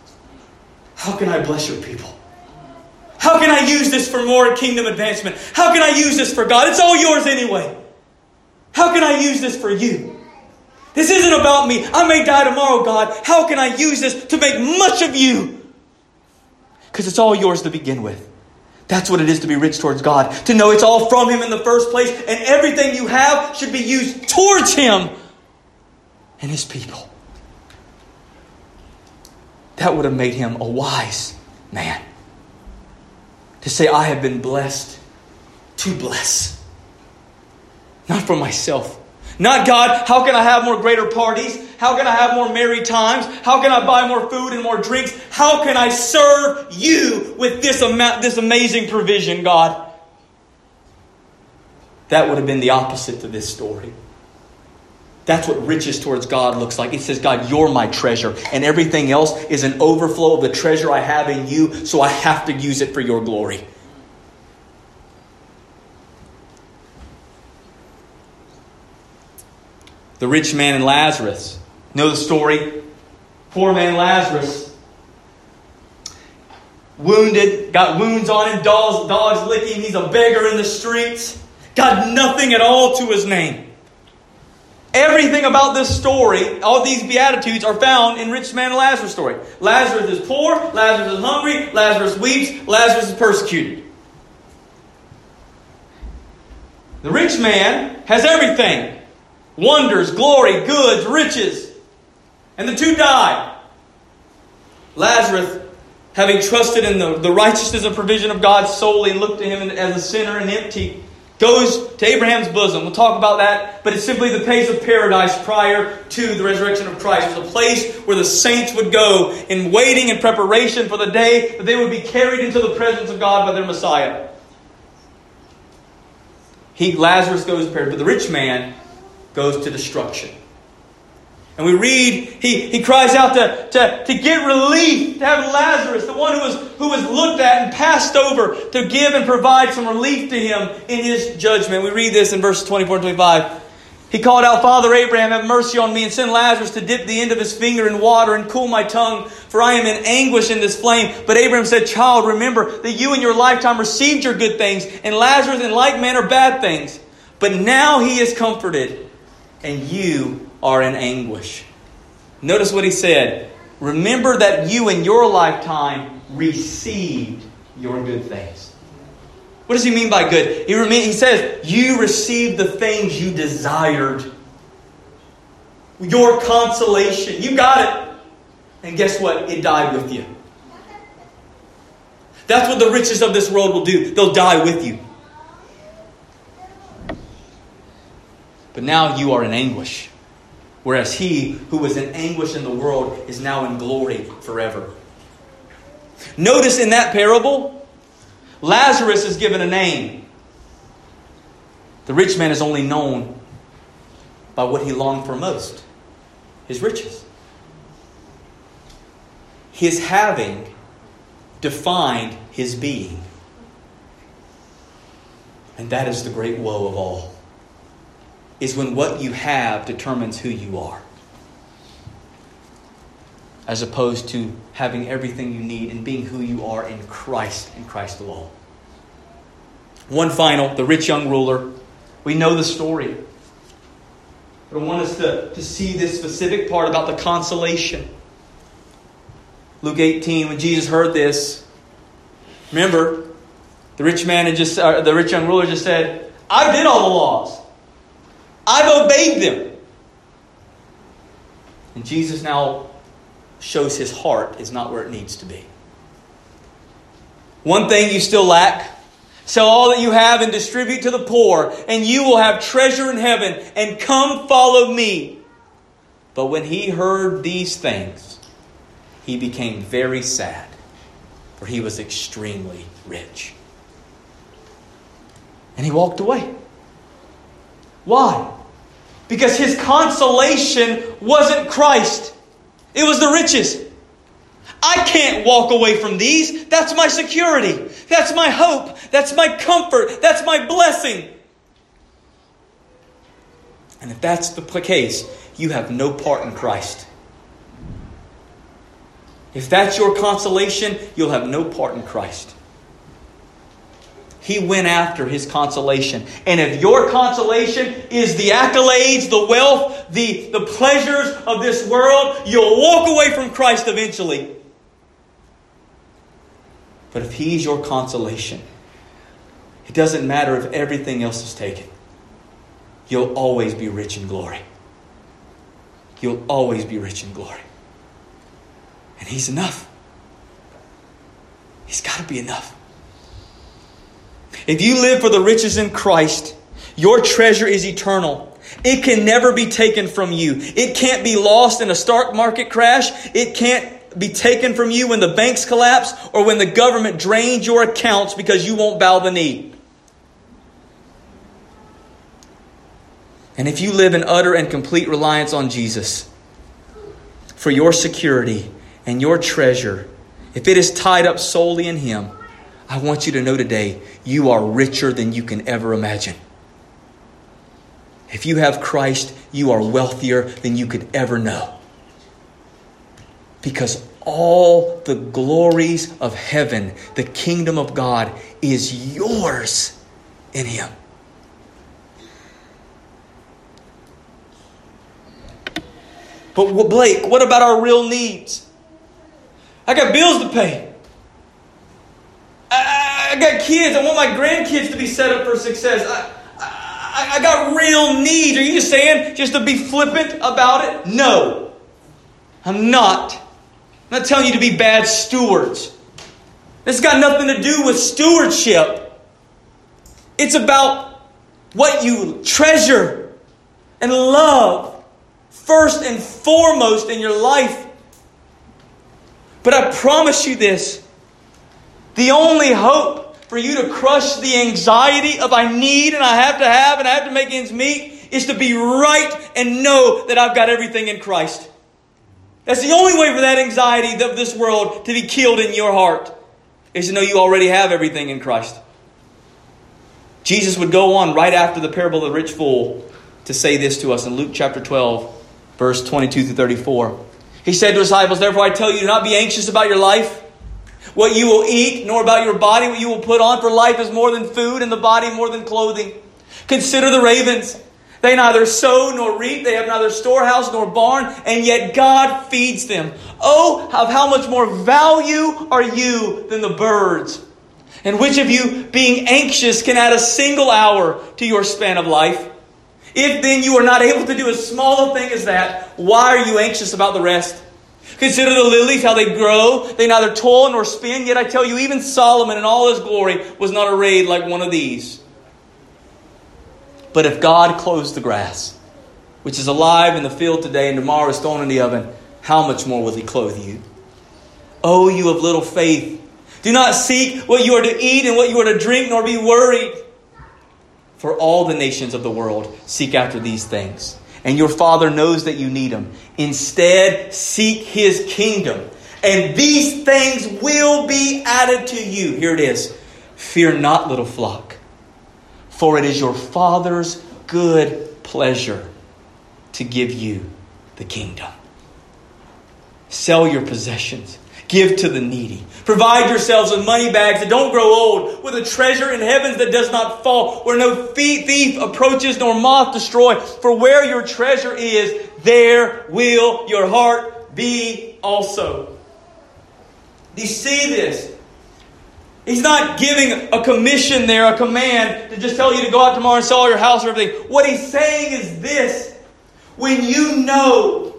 How can I bless your people? How can I use this for more kingdom advancement? How can I use this for God? It's all yours anyway. How can I use this for you? This isn't about me. I may die tomorrow, God. How can I use this to make much of you? Because it's all yours to begin with. That's what it is to be rich towards God. To know it's all from Him in the first place, and everything you have should be used towards Him and His people. That would have made him a wise man. To say, I have been blessed to bless. Not for myself, not God, how can I have more greater parties? How can I have more merry times? How can I buy more food and more drinks? How can I serve you with this, amount, this amazing provision, God? That would have been the opposite to this story. That's what riches towards God looks like. It says, God, you're my treasure, and everything else is an overflow of the treasure I have in you, so I have to use it for your glory. The rich man and Lazarus. Know the story? Poor man Lazarus, wounded, got wounds on him, dogs, dogs licking. He's a beggar in the streets, got nothing at all to his name. Everything about this story, all these beatitudes, are found in rich man and Lazarus story. Lazarus is poor, Lazarus is hungry, Lazarus weeps, Lazarus is persecuted. The rich man has everything wonders, glory, goods, riches. And the two died. Lazarus, having trusted in the, the righteousness and provision of God solely and looked to him as a sinner and empty, goes to Abraham's bosom. We'll talk about that, but it's simply the place of paradise prior to the resurrection of Christ. It was a place where the saints would go in waiting and preparation for the day that they would be carried into the presence of God by their Messiah. He, Lazarus goes to paradise, but the rich man goes to destruction. And we read, he, he cries out to, to, to get relief, to have Lazarus, the one who was, who was looked at and passed over, to give and provide some relief to him in his judgment. We read this in verses 24 and 25. He called out, Father Abraham, have mercy on me, and send Lazarus to dip the end of his finger in water and cool my tongue, for I am in anguish in this flame. But Abraham said, Child, remember that you in your lifetime received your good things, and Lazarus in like manner bad things. But now he is comforted and you are in anguish. Notice what he said. Remember that you in your lifetime received your good things. What does he mean by good? He, he says, You received the things you desired. Your consolation. You got it. And guess what? It died with you. That's what the riches of this world will do. They'll die with you. But now you are in anguish. Whereas he who was in anguish in the world is now in glory forever. Notice in that parable, Lazarus is given a name. The rich man is only known by what he longed for most his riches. His having defined his being. And that is the great woe of all is when what you have determines who you are, as opposed to having everything you need and being who you are in Christ and Christ alone. One final, the rich young ruler. We know the story. But I want us to, to see this specific part about the consolation. Luke 18, when Jesus heard this, remember, the rich man had just, uh, the rich young ruler just said, I did all the laws. I've obeyed them. And Jesus now shows his heart is not where it needs to be. One thing you still lack sell all that you have and distribute to the poor, and you will have treasure in heaven, and come follow me. But when he heard these things, he became very sad, for he was extremely rich. And he walked away. Why? Because his consolation wasn't Christ, it was the riches. I can't walk away from these. That's my security. That's my hope. That's my comfort. That's my blessing. And if that's the case, you have no part in Christ. If that's your consolation, you'll have no part in Christ. He went after his consolation. And if your consolation is the accolades, the wealth, the, the pleasures of this world, you'll walk away from Christ eventually. But if He's your consolation, it doesn't matter if everything else is taken. You'll always be rich in glory. You'll always be rich in glory. And He's enough. He's got to be enough. If you live for the riches in Christ, your treasure is eternal. It can never be taken from you. It can't be lost in a stock market crash. It can't be taken from you when the banks collapse or when the government drains your accounts because you won't bow the knee. And if you live in utter and complete reliance on Jesus for your security and your treasure, if it is tied up solely in Him, I want you to know today you are richer than you can ever imagine. If you have Christ, you are wealthier than you could ever know because all the glories of heaven, the kingdom of God, is yours in Him. But Blake, what about our real needs? I got bills to pay. I, I, got kids. I want my grandkids to be set up for success. I, I, I got real needs. Are you just saying just to be flippant about it? No, I'm not. I'm not telling you to be bad stewards. This got nothing to do with stewardship. It's about what you treasure and love first and foremost in your life. But I promise you this the only hope for you to crush the anxiety of I need and I have to have and I have to make ends meet is to be right and know that I've got everything in Christ. That's the only way for that anxiety of this world to be killed in your heart, is to know you already have everything in Christ. Jesus would go on right after the parable of the rich fool to say this to us in Luke chapter 12, verse 22 through 34. He said to his disciples, Therefore I tell you, do not be anxious about your life, what you will eat, nor about your body, what you will put on, for life is more than food, and the body more than clothing. Consider the ravens. They neither sow nor reap, they have neither storehouse nor barn, and yet God feeds them. Oh, of how much more value are you than the birds? And which of you, being anxious, can add a single hour to your span of life? If then you are not able to do as small a thing as that, why are you anxious about the rest? Consider the lilies, how they grow. They neither toil nor spin. Yet I tell you, even Solomon in all his glory was not arrayed like one of these. But if God clothes the grass, which is alive in the field today and tomorrow is thrown in the oven, how much more will He clothe you? Oh, you of little faith. Do not seek what you are to eat and what you are to drink, nor be worried. For all the nations of the world seek after these things. And your Father knows that you need them. Instead, seek His kingdom. And these things will be added to you. Here it is Fear not, little flock for it is your Father's good pleasure to give you the kingdom. Sell your possessions. Give to the needy. Provide yourselves with money bags that don't grow old, with a treasure in heavens that does not fall, where no thief approaches nor moth destroy. For where your treasure is, there will your heart be also. Do you see this? He's not giving a commission there, a command to just tell you to go out tomorrow and sell your house or everything. What he's saying is this when you know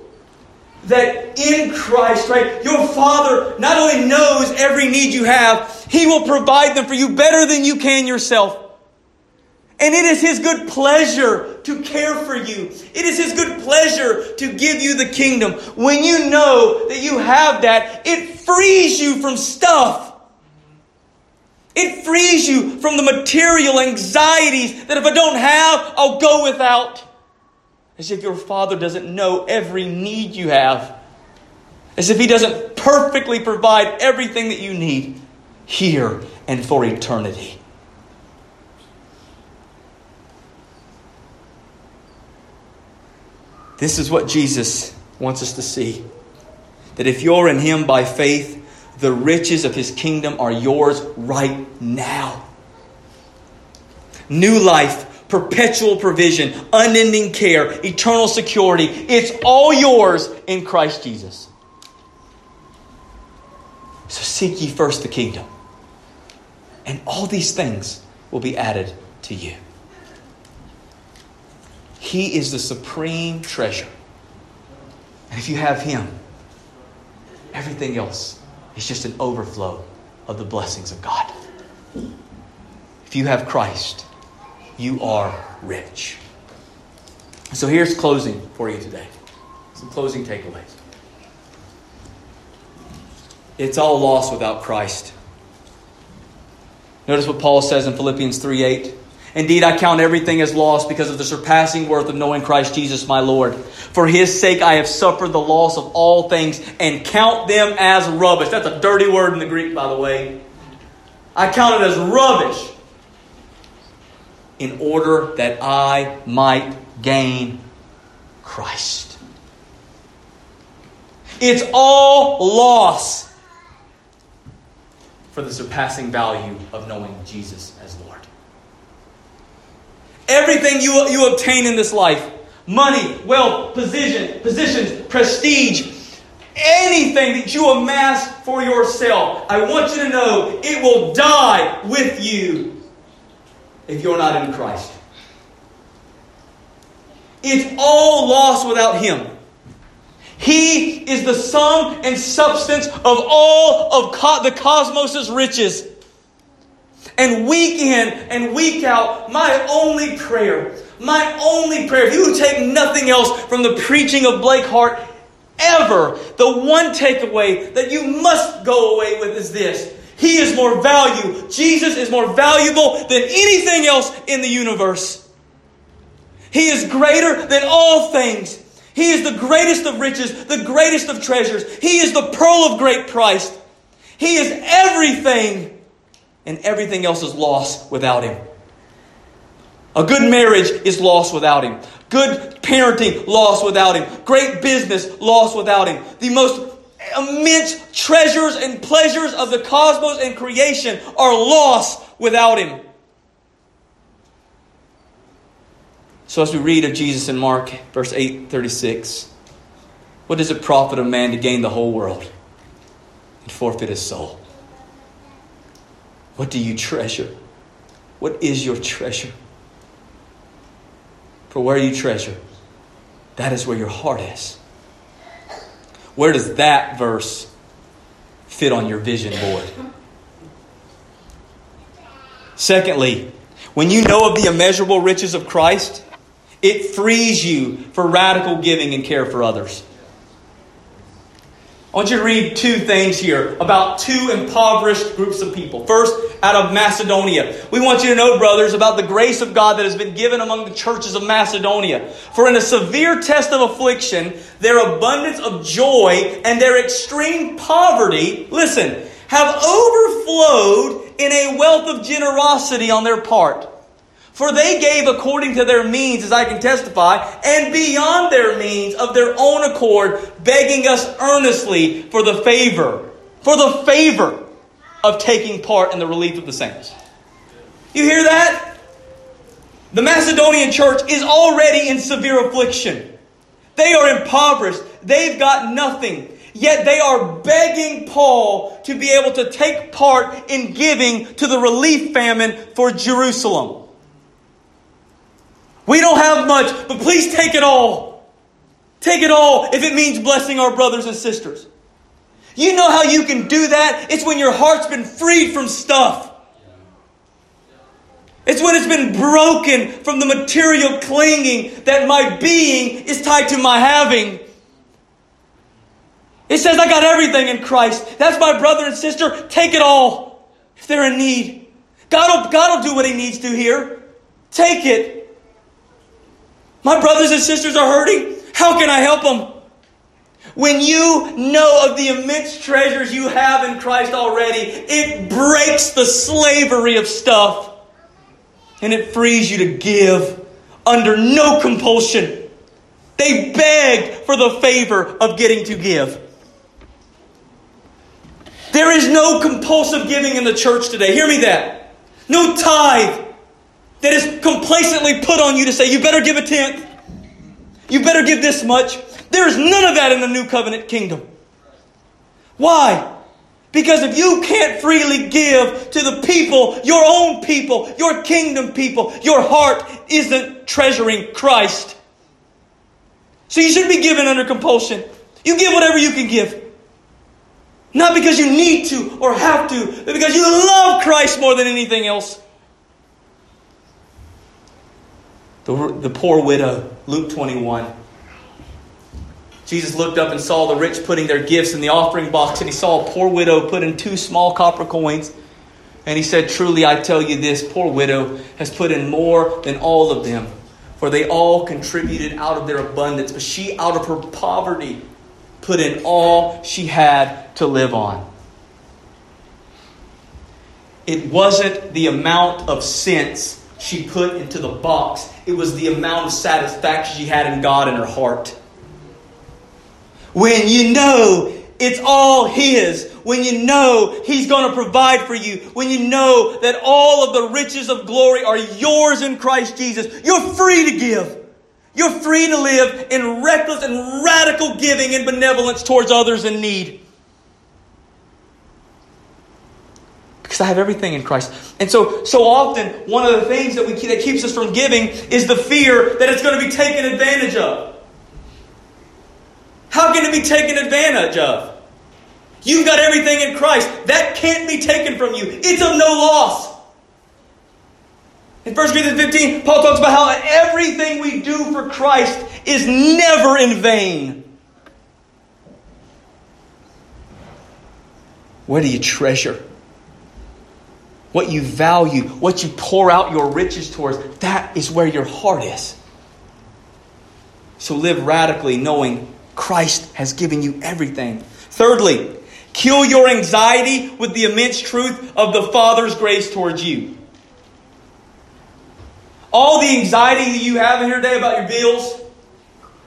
that in Christ, right, your Father not only knows every need you have, He will provide them for you better than you can yourself. And it is His good pleasure to care for you. It is His good pleasure to give you the kingdom. When you know that you have that, it frees you from stuff it frees you from the material anxieties that if I don't have, I'll go without. As if your father doesn't know every need you have. As if He doesn't perfectly provide everything that you need here and for eternity. This is what Jesus wants us to see. That if you're in Him by faith, the riches of His kingdom are yours right now. New life, perpetual provision, unending care, eternal security. It's all yours in Christ Jesus. So seek ye first the kingdom, and all these things will be added to you. He is the supreme treasure. And if you have Him, everything else is just an overflow of the blessings of God. If you have Christ, you are rich. So here's closing for you today. Some closing takeaways. It's all lost without Christ. Notice what Paul says in Philippians 3 8. Indeed, I count everything as lost because of the surpassing worth of knowing Christ Jesus my Lord. For his sake I have suffered the loss of all things and count them as rubbish. That's a dirty word in the Greek, by the way. I count it as rubbish in order that I might gain Christ. It's all loss for the surpassing value of knowing Jesus as Lord. Everything you, you obtain in this life money, wealth, position, positions, prestige, anything that you amass for yourself, I want you to know it will die with you if you're not in Christ. It's all lost without Him. He is the sum and substance of all of co- the cosmos' riches. And week in and week out, my only prayer, my only prayer, if you take nothing else from the preaching of Blake Hart ever, the one takeaway that you must go away with is this. He is more value. Jesus is more valuable than anything else in the universe. He is greater than all things. He is the greatest of riches, the greatest of treasures. He is the pearl of great price. He is everything, and everything else is lost without Him. A good marriage is lost without Him. Good parenting, lost without Him. Great business, lost without Him. The most immense treasures and pleasures of the cosmos and creation are lost without Him. So as we read of Jesus in Mark, verse 8 36, what does it profit a man to gain the whole world and forfeit his soul? What do you treasure? What is your treasure? For where you treasure, that is where your heart is. Where does that verse fit on your vision board? Secondly, when you know of the immeasurable riches of Christ, it frees you for radical giving and care for others. I want you to read two things here about two impoverished groups of people. First, out of Macedonia. We want you to know, brothers, about the grace of God that has been given among the churches of Macedonia. For in a severe test of affliction, their abundance of joy and their extreme poverty, listen, have overflowed in a wealth of generosity on their part. For they gave according to their means, as I can testify, and beyond their means of their own accord, begging us earnestly for the favor, for the favor of taking part in the relief of the saints. You hear that? The Macedonian church is already in severe affliction. They are impoverished. They've got nothing. Yet they are begging Paul to be able to take part in giving to the relief famine for Jerusalem. We don't have much, but please take it all. Take it all if it means blessing our brothers and sisters. You know how you can do that? It's when your heart's been freed from stuff. It's when it's been broken from the material clinging that my being is tied to my having. It says, I got everything in Christ. That's my brother and sister. Take it all if they're in need. God will, God will do what He needs to here. Take it. My brothers and sisters are hurting. How can I help them? When you know of the immense treasures you have in Christ already, it breaks the slavery of stuff and it frees you to give under no compulsion. They begged for the favor of getting to give. There is no compulsive giving in the church today. Hear me that. No tithe that is complacently put on you to say, you better give a tenth. You better give this much. There is none of that in the new covenant kingdom. Why? Because if you can't freely give to the people, your own people, your kingdom people, your heart isn't treasuring Christ. So you shouldn't be given under compulsion. You give whatever you can give. Not because you need to or have to, but because you love Christ more than anything else. The, the poor widow, Luke 21. Jesus looked up and saw the rich putting their gifts in the offering box, and he saw a poor widow put in two small copper coins. And he said, Truly, I tell you this poor widow has put in more than all of them for they all contributed out of their abundance, but she, out of her poverty, put in all she had to live on. It wasn't the amount of cents she put into the box, it was the amount of satisfaction she had in God in her heart. When you know it's all His. When you know He's going to provide for you. When you know that all of the riches of glory are yours in Christ Jesus. You're free to give. You're free to live in reckless and radical giving and benevolence towards others in need. Because I have everything in Christ. And so, so often, one of the things that, we, that keeps us from giving is the fear that it's going to be taken advantage of. How can it be taken advantage of? You've got everything in Christ. That can't be taken from you. It's of no loss. In 1 Corinthians 15, Paul talks about how everything we do for Christ is never in vain. Where do you treasure? What you value, what you pour out your riches towards, that is where your heart is. So live radically knowing Christ has given you everything. Thirdly, Kill your anxiety with the immense truth of the Father's grace towards you. All the anxiety that you have in here today about your bills,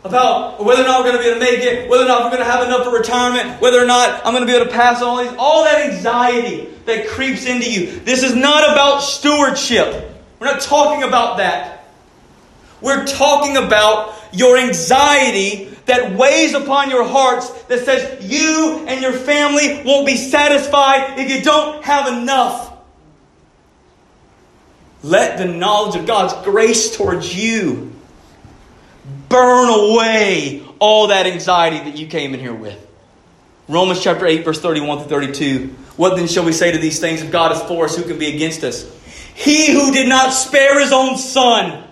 about whether or not we're going to be able to make it, whether or not we're going to have enough for retirement, whether or not I'm going to be able to pass all these, all that anxiety that creeps into you. This is not about stewardship. We're not talking about that. We're talking about your anxiety that weighs upon your hearts that says you and your family won't be satisfied if you don't have enough. Let the knowledge of God's grace towards you burn away all that anxiety that you came in here with. Romans chapter 8, verse 31 to 32. What then shall we say to these things? If God is for us, who can be against us? He who did not spare his own son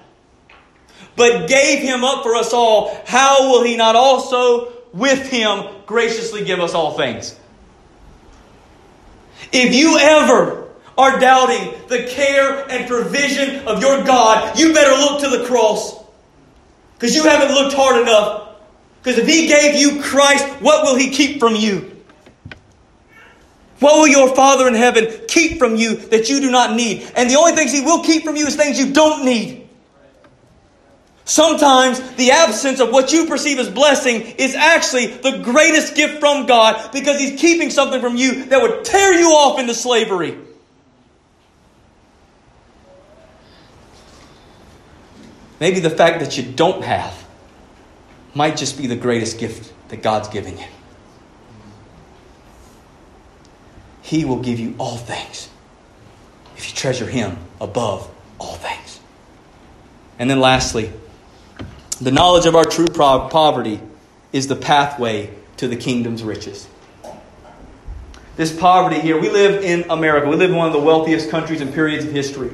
but gave him up for us all, how will he not also with him graciously give us all things? If you ever are doubting the care and provision of your God, you better look to the cross. Because you haven't looked hard enough. Because if he gave you Christ, what will he keep from you? What will your Father in heaven keep from you that you do not need? And the only things he will keep from you is things you don't need. Sometimes the absence of what you perceive as blessing is actually the greatest gift from God because He's keeping something from you that would tear you off into slavery. Maybe the fact that you don't have might just be the greatest gift that God's given you. He will give you all things if you treasure Him above all things. And then lastly, the knowledge of our true poverty is the pathway to the kingdom's riches. This poverty here, we live in America. We live in one of the wealthiest countries and periods of history.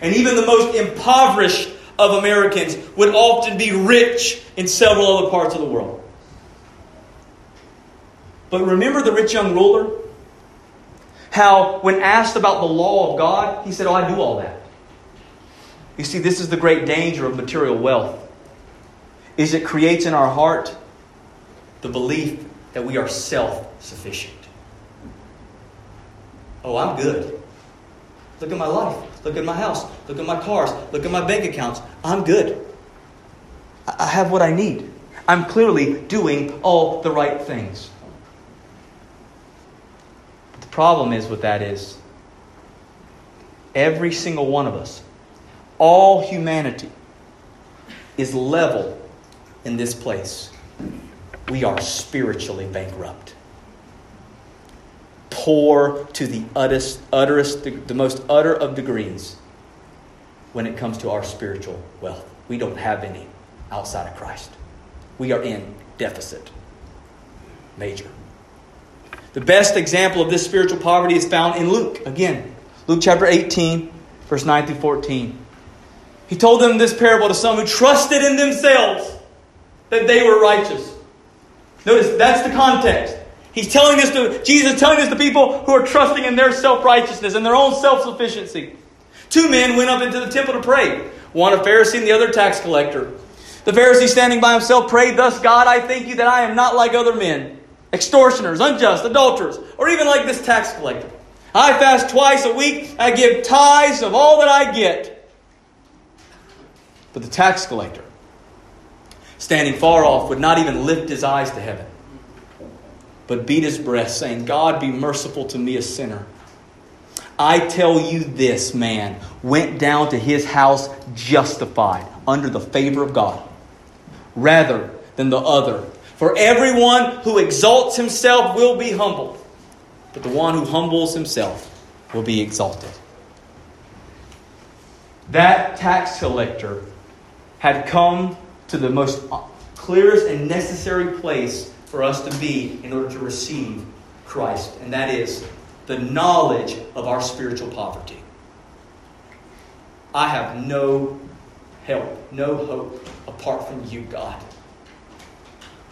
And even the most impoverished of Americans would often be rich in several other parts of the world. But remember the rich young ruler? How, when asked about the law of God, he said, Oh, I do all that. You see, this is the great danger of material wealth is it creates in our heart the belief that we are self sufficient. Oh, I'm good. Look at my life. Look at my house. Look at my cars. Look at my bank accounts. I'm good. I have what I need. I'm clearly doing all the right things. But the problem is with that is every single one of us, all humanity, is level in this place. We are spiritually bankrupt. Poor to the utterest, utterest, the most utter of degrees when it comes to our spiritual wealth. We don't have any outside of Christ. We are in deficit. Major. The best example of this spiritual poverty is found in Luke. Again, Luke chapter 18, verse 9 through 14. He told them this parable to some who trusted in themselves that they were righteous. Notice that's the context. He's telling this to Jesus telling this to people who are trusting in their self-righteousness and their own self-sufficiency. Two men went up into the temple to pray, one a Pharisee and the other tax collector. The Pharisee standing by himself prayed, Thus, God, I thank you that I am not like other men, extortioners, unjust, adulterers, or even like this tax collector. I fast twice a week, I give tithes of all that I get. But the tax collector, standing far off, would not even lift his eyes to heaven, but beat his breast, saying, God, be merciful to me, a sinner. I tell you, this man went down to his house justified under the favor of God rather than the other. For everyone who exalts himself will be humbled, but the one who humbles himself will be exalted. That tax collector had come to the most clearest and necessary place for us to be in order to receive Christ, and that is the knowledge of our spiritual poverty. I have no help, no hope apart from you, God.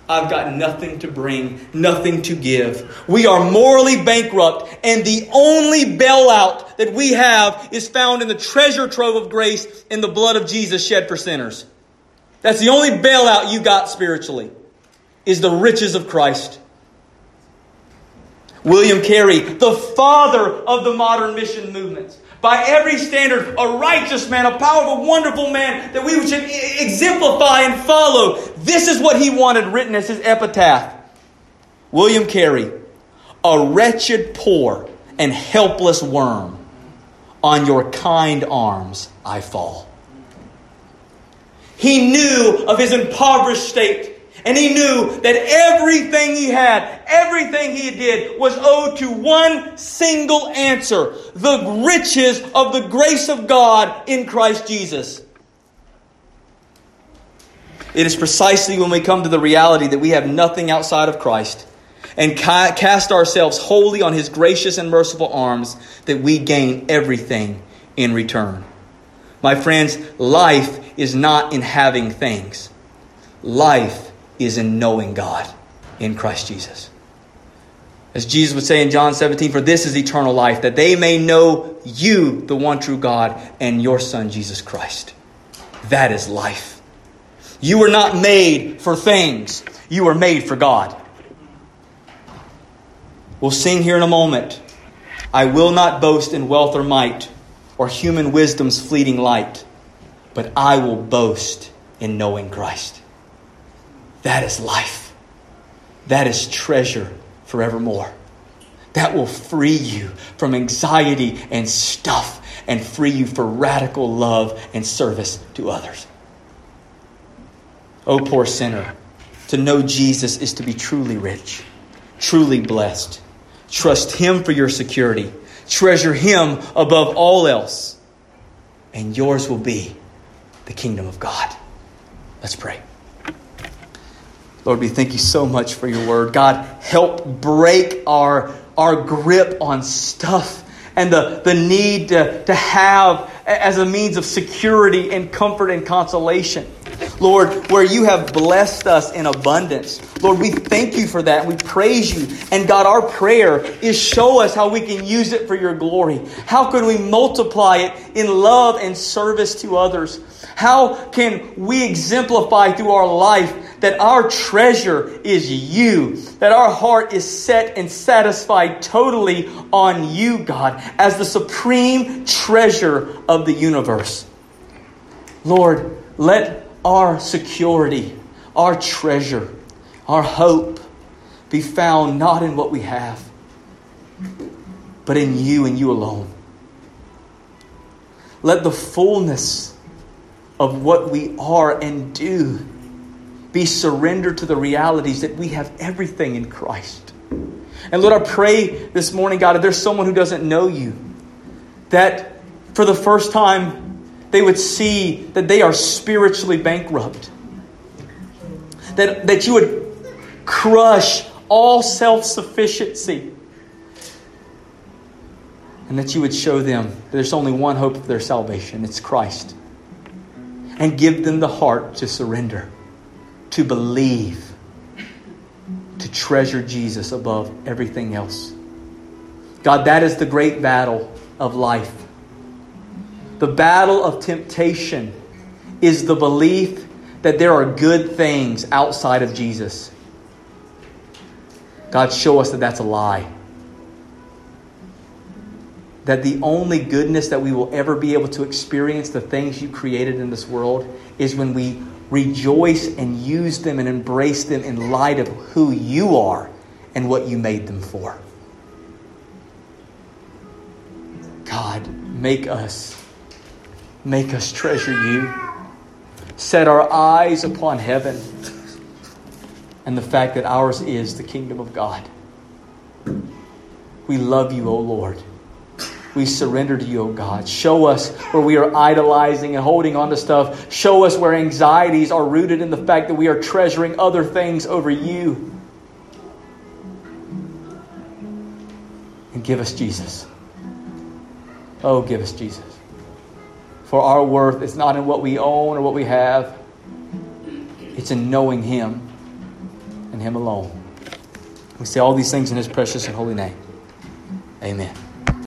I've got nothing to bring, nothing to give. We are morally bankrupt, and the only bailout that we have is found in the treasure trove of grace in the blood of Jesus shed for sinners. That's the only bailout you got spiritually, is the riches of Christ. William Carey, the father of the modern mission movement, by every standard, a righteous man, a powerful, wonderful man that we should exemplify and follow. This is what he wanted written as his epitaph. William Carey, a wretched, poor, and helpless worm, on your kind arms I fall. He knew of his impoverished state. And he knew that everything he had, everything he did was owed to one single answer the riches of the grace of God in Christ Jesus. It is precisely when we come to the reality that we have nothing outside of Christ and ca- cast ourselves wholly on his gracious and merciful arms that we gain everything in return. My friends, life is not in having things. Life is in knowing God in Christ Jesus. As Jesus would say in John 17, for this is eternal life, that they may know you, the one true God, and your Son, Jesus Christ. That is life. You were not made for things, you were made for God. We'll sing here in a moment. I will not boast in wealth or might, or human wisdom's fleeting light, but I will boast in knowing Christ. That is life. That is treasure forevermore. That will free you from anxiety and stuff and free you for radical love and service to others. Oh, poor sinner, to know Jesus is to be truly rich, truly blessed. Trust Him for your security, treasure Him above all else, and yours will be the kingdom of God. Let's pray. Lord, we thank you so much for your word. God, help break our, our grip on stuff and the, the need to, to have as a means of security and comfort and consolation. Lord, where you have blessed us in abundance. Lord, we thank you for that. We praise you. And God, our prayer is show us how we can use it for your glory. How can we multiply it in love and service to others? How can we exemplify through our life that our treasure is you, that our heart is set and satisfied totally on you, God, as the supreme treasure of the universe. Lord, let our security, our treasure, our hope be found not in what we have, but in you and you alone. Let the fullness of what we are and do be surrendered to the realities that we have everything in Christ. And Lord, I pray this morning, God, if there's someone who doesn't know you, that for the first time they would see that they are spiritually bankrupt. That, that you would crush all self sufficiency. And that you would show them that there's only one hope of their salvation it's Christ. And give them the heart to surrender to believe, to treasure Jesus above everything else. God, that is the great battle of life. The battle of temptation is the belief that there are good things outside of Jesus. God, show us that that's a lie. That the only goodness that we will ever be able to experience, the things you created in this world, is when we rejoice and use them and embrace them in light of who you are and what you made them for. God, make us, make us treasure you. Set our eyes upon heaven and the fact that ours is the kingdom of God. We love you, O Lord we surrender to you, O God. Show us where we are idolizing and holding on to stuff. Show us where anxieties are rooted in the fact that we are treasuring other things over you. And give us Jesus. Oh, give us Jesus. For our worth is not in what we own or what we have, it's in knowing Him and Him alone. We say all these things in His precious and holy name. Amen.